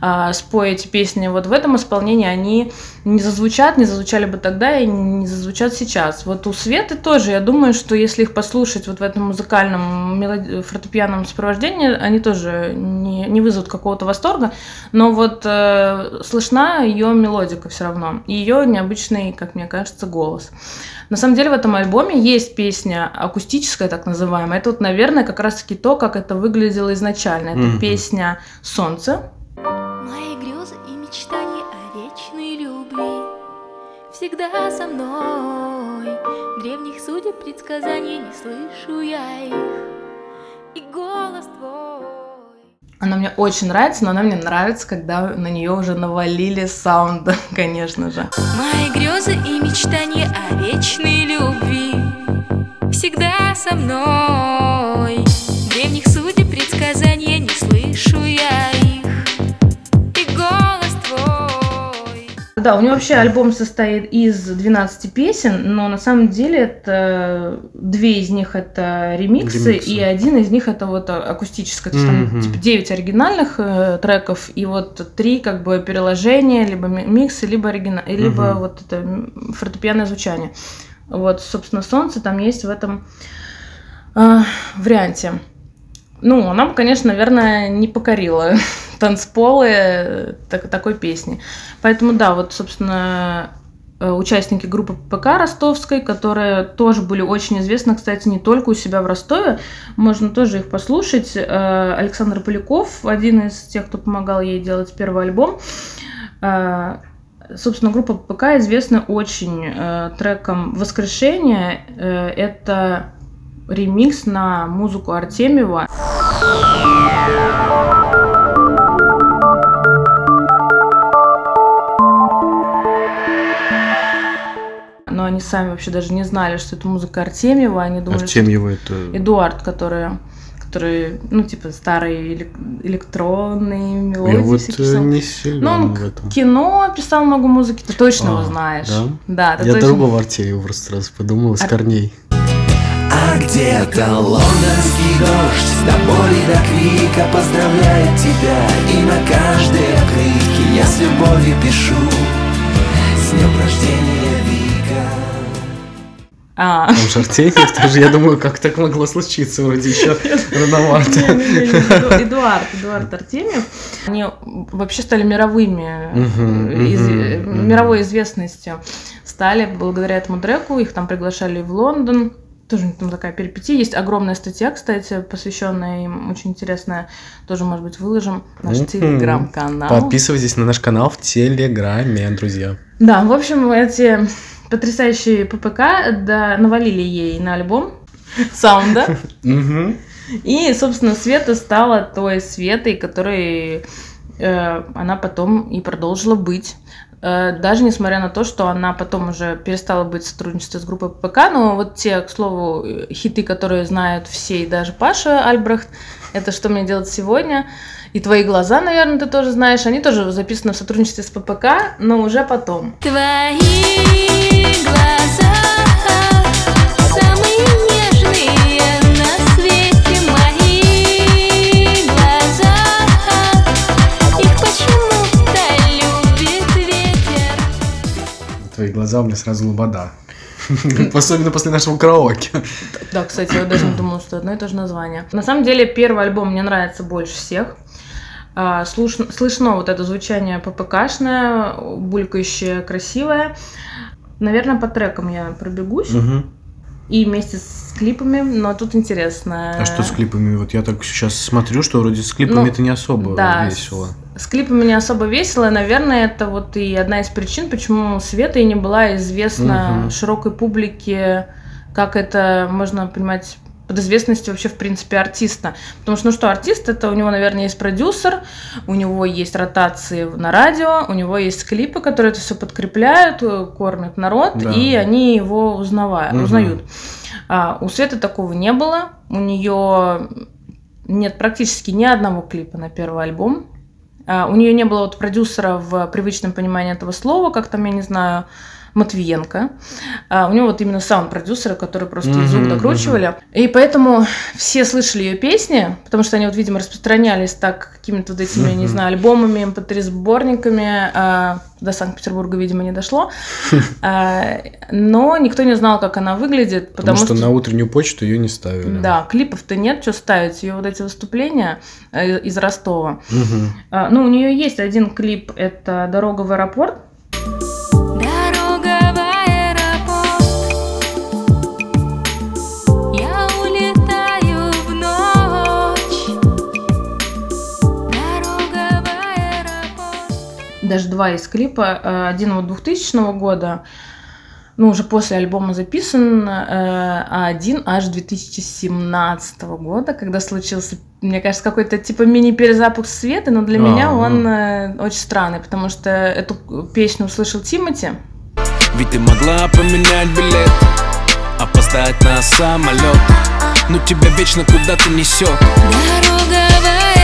А, спой эти песни вот в этом исполнении, они не зазвучат, не зазвучали бы тогда и не зазвучат сейчас. Вот у Светы тоже, я думаю, что если их послушать вот в этом музыкальном мелоди- фортепианном сопровождении, они тоже не, не вызовут какого-то восторга, но вот э, слышна ее мелодика все равно, и ее необычный, как мне кажется, голос. На самом деле в этом альбоме есть песня акустическая, так называемая. Это вот, наверное, как раз-таки то, как это выглядело изначально. Это Мгм. песня «Солнце», Всегда со мной. Древних судеб предсказаний не слышу я их. И голос твой. Она мне очень нравится, но она мне нравится, когда на нее уже навалили саунд, конечно же. Мои грезы и мечтания о вечной любви Всегда со мной. Древних судеб предсказания не слышу я их Да, у нее вообще альбом состоит из 12 песен, но на самом деле это две из них это ремиксы, Ремиксы. и один из них это вот акустическое. То есть там Мгм. типа 9 оригинальных э, треков и вот три как бы переложения, либо ми- миксы, либо оригина... либо Мгм. вот это фортепианное звучание. Вот, собственно, солнце там есть в этом э, варианте. Ну, она конечно, наверное, не покорила танцполы так- такой песни. Поэтому, да, вот, собственно, э, участники группы ПК ростовской, которые тоже были очень известны, кстати, не только у себя в Ростове, можно тоже их послушать. Э, Александр Поляков, один из тех, кто помогал ей делать первый альбом. Э, Собственно, группа ПК известна очень треком «Воскрешение». Это ремикс на музыку Артемьева. Но они сами вообще даже не знали, что это музыка Артемьева. Они думали, что Артемьева это... Эдуард, который, который, ну, типа, старые элек- электронные мелодии Я вот э, писал. не сильно Ну, он в этом. кино писал много музыки, ты точно его А, знаешь. да? Да, ты Я точно. другого Артемьева просто сразу подумал, из Ар- корней. А где-то лондонский дождь До боли до крика поздравляет тебя И на каждой открытке я с любовью пишу С днем рождения, Вика А, Там же Артемьев тоже, я думаю, как так могло случиться, вроде еще рановато. Эдуард, Эдуард Артемьев. Они вообще стали мировыми, э, мировой известностью. Стали благодаря этому треку, их там приглашали в Лондон. Тоже у них там такая перипетия. Есть огромная статья, кстати, посвященная им, очень интересная. Тоже, может быть, выложим наш телеграм-канал. Подписывайтесь на наш канал в Телеграме, друзья. Да, в общем, эти потрясающие ППК да, навалили ей на альбом саунда. И, собственно, Света стала той Светой, которой э, она потом и продолжила быть. Э, даже несмотря на то, что она потом уже перестала быть в сотрудничестве с группой ППК, но вот те, к слову, хиты, которые знают все, и даже Паша Альбрехт, это «Что мне делать сегодня?» и «Твои глаза», наверное, ты тоже знаешь, они тоже записаны в сотрудничестве с ППК, но уже потом. Твои глаза самые нежные Твои глаза у меня сразу лобода. Особенно после нашего караоке. Да, кстати, я даже не думала, что одно и то же название. На самом деле, первый альбом мне нравится больше всех. А, слушно- слышно вот это звучание ППКшное, булькающее, красивое. Наверное, по трекам я пробегусь. Мгм. И вместе с клипами, но тут интересно. А что с клипами? Вот я так сейчас смотрю, что вроде с клипами Ну, это не особо да, весело. С клипами не особо весело, наверное, это вот и одна из причин, почему Света и не была известна Мгм. широкой публике, как это можно понимать под известностью вообще, в принципе, артиста. Потому что, ну что, артист, это у него, наверное, есть продюсер, у него есть ротации на радио, у него есть клипы, которые это все подкрепляют, э, кормят народ, Да. и они его узнавают, Мгм. узнают. А, у Светы такого не было, у нее нет практически ни одного клипа на первый альбом. А, У нее не было вот продюсера в привычном понимании этого слова, как там, я не знаю, Матвиенко. А, У него вот именно саунд-продюсеры, которые просто Мгм, звук докручивали. И поэтому все слышали ее песни, потому что они вот, видимо, распространялись так какими-то вот этими, я не знаю, альбомами, mp3 сборниками. а, До Санкт-Петербурга, видимо, не дошло. А, Но никто не знал, как она выглядит, Потому, потому, что, на утреннюю почту ее не ставили. да, клипов-то нет, что ставить. Ее вот эти выступления э, из Ростова. А, Ну, у нее есть один клип, это «Дорога в аэропорт». Даже два из клипа. Э, Один вот 2000 года, ну, уже после альбома записан, э, а один аж 2017 года, когда случился, мне кажется, какой-то типа мини-перезапуск света, но для А, меня ну. он э, очень странный, потому что эту песню услышал Тимати, Ведь ты могла поменять билет Опоздать на самолет Но тебя вечно куда-то несет Дорога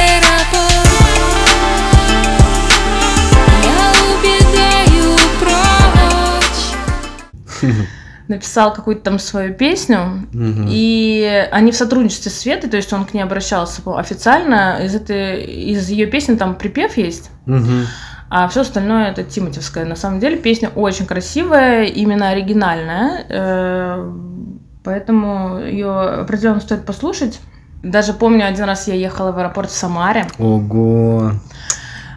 написал какую-то там свою песню, Мгм. И они в сотрудничестве с Светой, то есть он к ней обращался официально. Из, этой, из ее песни там припев есть, Мгм. а все остальное это Тиматевская. На самом деле песня очень красивая, именно оригинальная. э, Поэтому ее определенно стоит послушать. Даже помню, один раз я ехала в аэропорт в Самаре, Ого.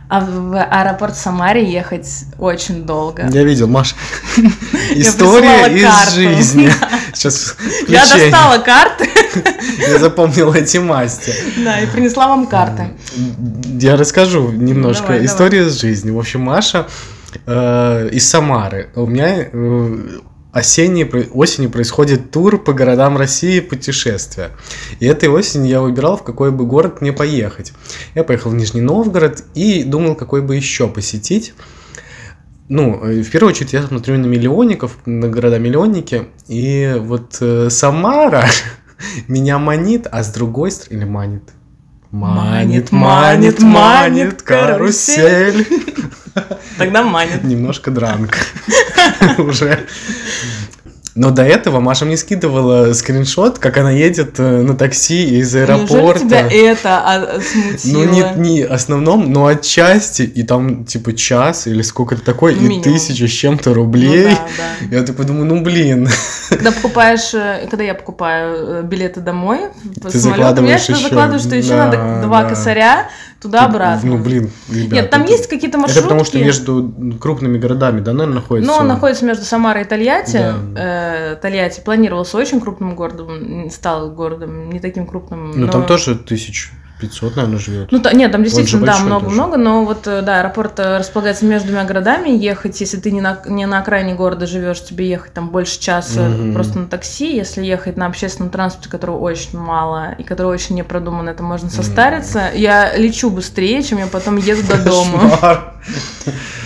А в аэропорт Самаре ехать очень долго. Я видел, Маш. История из жизни. Сейчас Я достала карты, Я запомнил эти масти. да, и принесла вам карты. Я расскажу немножко. История из жизни. В общем, Маша э, из Самары. У меня э, осенней, осенью происходит тур по городам России путешествия. И этой осенью я выбирал, в какой бы город мне поехать. Я поехал в Нижний Новгород и думал, какой бы еще посетить. Ну, э, в первую очередь я смотрю на миллионников, на города-миллионники, и вот э, Самара меня манит, а с другой стороны, или манит? Манит, манит, манит карусель. Тогда манит. Немножко дранк уже. Но до этого Маша мне скидывала скриншот, как она едет э, на такси из Неужели аэропорта. тебя это а, смутило? Ну, не, не основном, но отчасти, и там, типа, час или сколько-то такое, Ну, и минимум. тысяча с чем-то Ну рублей. да, да. Я такой думаю, ну, блин. Когда покупаешь, э, когда я покупаю э, билеты домой, по Ты самолету, закладываешь я всегда ещё. закладываю, что еще Да, надо два да. косаря туда-обратно. Ну, блин, ребят. Нет, там это- есть какие-то маршрутки. Это потому, что между крупными городами, да, наверное, находится? Ну, он находится между Самарой и Тольятти. Да. Э, Тольятти планировался очень крупным городом, стал городом не таким крупным. Ну, но- там тоже тысяч 500, наверное, живет. Ну, та- нет, там действительно, да, много-много, но вот, э, да, аэропорт э, располагается между двумя городами, ехать, если ты не на, не на окраине города живешь, тебе ехать там больше часа Мгм. просто на такси, если ехать на общественном транспорте, которого очень мало и который очень не продуман, это можно состариться. Я лечу быстрее, чем я потом еду до дома.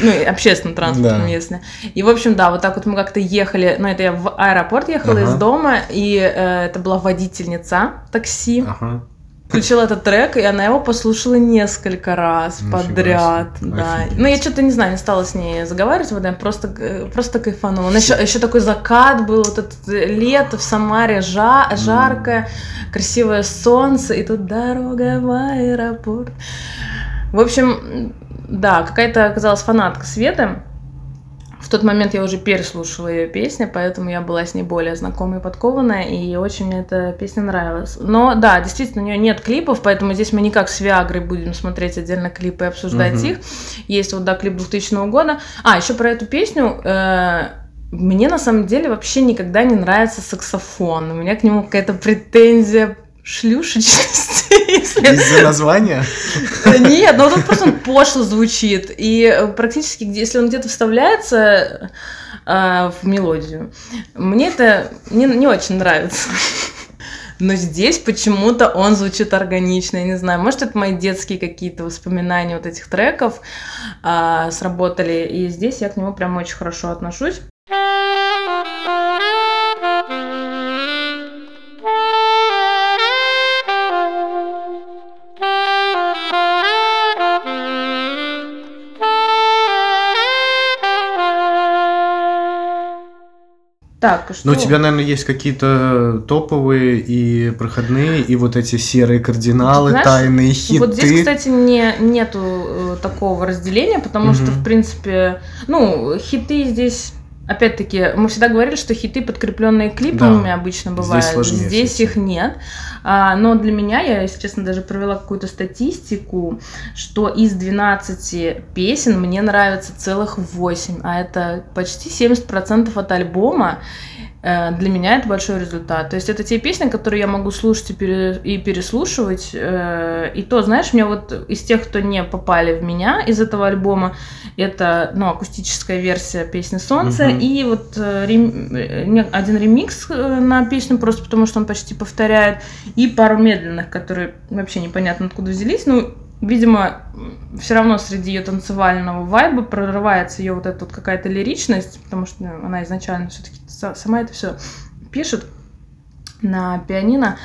Ну, и общественным транспортом, Да. если. И, в общем, да, вот так вот мы как-то ехали, ну, это я в аэропорт ехала Ага. из дома, и э, это была водительница такси, Ага. Включила этот трек, и она его послушала несколько раз Нифига подряд, себе. да. Офигеть. Ну, я что-то, не знаю, не стала с ней заговаривать, вот, я просто, э, просто кайфанула. Еще, еще такой закат был, вот это э, лето в Самаре, жа- жаркое, красивое солнце, и тут дорога в аэропорт. В общем, да, какая-то оказалась фанатка Светы. В тот момент я уже переслушала ее песни, поэтому я была с ней более знакома и подкованная, и очень мне эта песня нравилась. Но да, действительно, у нее нет клипов, поэтому здесь мы никак с Виагрой будем смотреть отдельно клипы и обсуждать Мгм. их. Есть вот, да, клип 2000 года. А, еще про эту песню. э, мне на самом деле вообще никогда не нравится саксофон. У меня к нему какая-то претензия шлюшечности. если Из-за названия? да Нет, ну тут просто он пошло звучит. И э, практически, если он где-то вставляется э, в мелодию, мне это не, не очень нравится. Но здесь почему-то он звучит органично, я не знаю, может это мои детские какие-то воспоминания вот этих треков а, сработали, и здесь я к нему прям очень хорошо отношусь. Так, что? Ну, у тебя, наверное, есть какие-то топовые и проходные, и вот эти серые кардиналы, Знаешь, тайные хиты. Вот здесь, кстати, не, нету э, такого разделения, потому что, Мгм. в принципе, ну, хиты здесь, опять-таки, мы всегда говорили, что хиты, подкрепленные клипами, Да. обычно Здесь бывают. сложнее Здесь с этим. их нет. А, но для меня, я, если честно, даже провела какую-то статистику, что из 12 песен мне нравится целых 8, а это почти 70% от альбома. Э, Для меня это большой результат. То есть это те песни, которые я могу слушать и, пере- и переслушивать. э, И то, знаешь, мне вот из тех, кто не попали в меня из этого альбома, это ну, акустическая версия песни «Солнце» Мгм. и вот э, рем- один ремикс на песню, просто потому что он почти повторяет, и пару медленных, которые вообще непонятно откуда взялись. Ну, видимо, все равно среди ее танцевального вайба прорывается ее вот эта вот какая-то лиричность, потому что ну, она изначально все-таки сама это все пишет на пианино.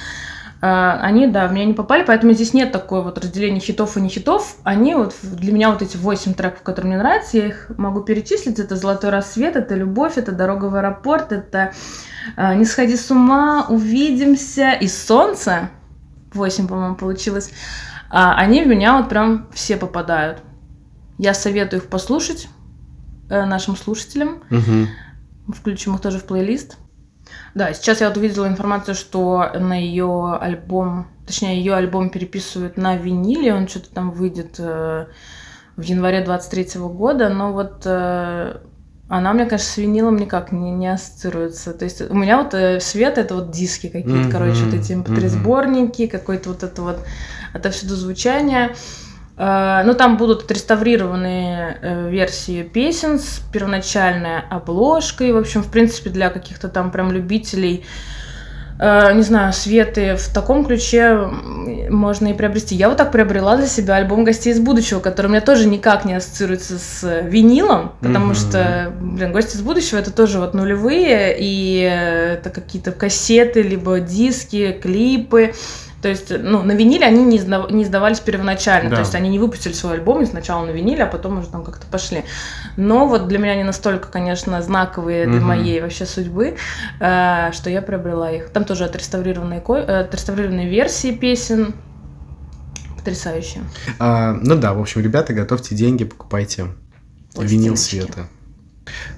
А, Они, да, в меня не попали, поэтому здесь нет такой вот разделения хитов и не хитов. Они вот для меня вот эти восемь треков, которые мне нравятся, я их могу перечислить. Это «Золотой рассвет», это «Любовь», это «Дорога в аэропорт», это а, «Не сходи с ума», «Увидимся» и «Солнце». Восемь, по-моему, получилось. А, Они в меня вот прям все попадают. Я советую их послушать э, нашим слушателям. Мгм. Включим их тоже в плейлист. Да, сейчас я вот увидела информацию, что на ее альбом, точнее, ее альбом переписывают на виниле, он что-то там выйдет э, в январе 23 года, но вот э, она меня, конечно, с винилом никак не, не ассоциируется. То есть у меня вот э, свет это вот диски какие-то, Мгм, короче, вот эти mp3 мгм. сборники, какое-то вот это вот отовсюду звучание. Э, Ну, там будут отреставрированные э, версии песен с первоначальной обложкой. В общем, в принципе, для каких-то там прям любителей, э, не знаю, Светы в таком ключе можно и приобрести. Я вот так приобрела для себя альбом «Гостей из будущего», который у меня тоже никак не ассоциируется с винилом, потому Мгм. что, блин, «Гости из будущего» — это тоже вот нулевые, и это какие-то кассеты, либо диски, клипы. То есть, ну, на виниле они не, издав- не издавались первоначально. Да. То есть они не выпустили свой альбом сначала на виниле, а потом уже там как-то пошли. Но вот для меня они настолько, конечно, знаковые для Мгм. моей вообще судьбы, э, что я приобрела их. Там тоже отреставрированные, э, отреставрированные версии песен. Потрясающие. А, ну да, в общем, ребята, готовьте деньги, покупайте винил Пластиночки. света.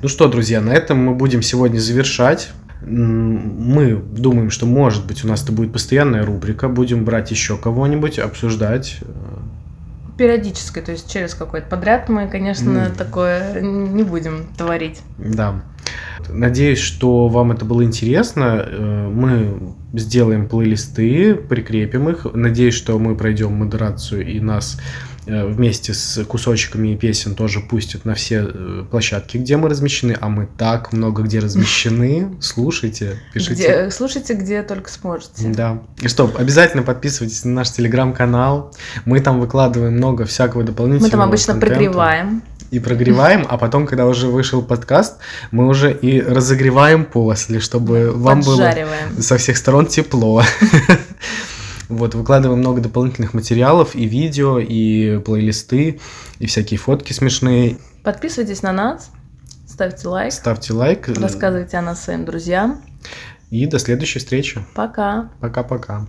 Ну что, друзья, на этом мы будем сегодня завершать. Мы думаем, что, может быть, у нас это будет постоянная рубрика. Будем брать еще кого-нибудь, обсуждать. Периодической, то есть через какой-то подряд мы, конечно, М. такое не будем творить. Да. Надеюсь, что вам это было интересно. Э, Мы сделаем плейлисты, прикрепим их. Надеюсь, что мы пройдем модерацию и нас вместе с кусочками песен тоже пустят на все э, площадки, где мы размещены. А мы так много где размещены. Слушайте, пишите. Где- слушайте, где только сможете. Да. И что, обязательно подписывайтесь на наш телеграм-канал. Мы там выкладываем много всякого дополнительного. Мы там обычно контента. прогреваем. И прогреваем, а потом, когда уже вышел подкаст, мы уже и разогреваем после, чтобы вам было со всех сторон тепло. Вот, выкладываем много дополнительных материалов, и видео, и плейлисты, и всякие фотки смешные. Подписывайтесь на нас, ставьте лайк, Ставьте лайк. рассказывайте о нас своим друзьям. И до следующей встречи. Пока. Пока-пока.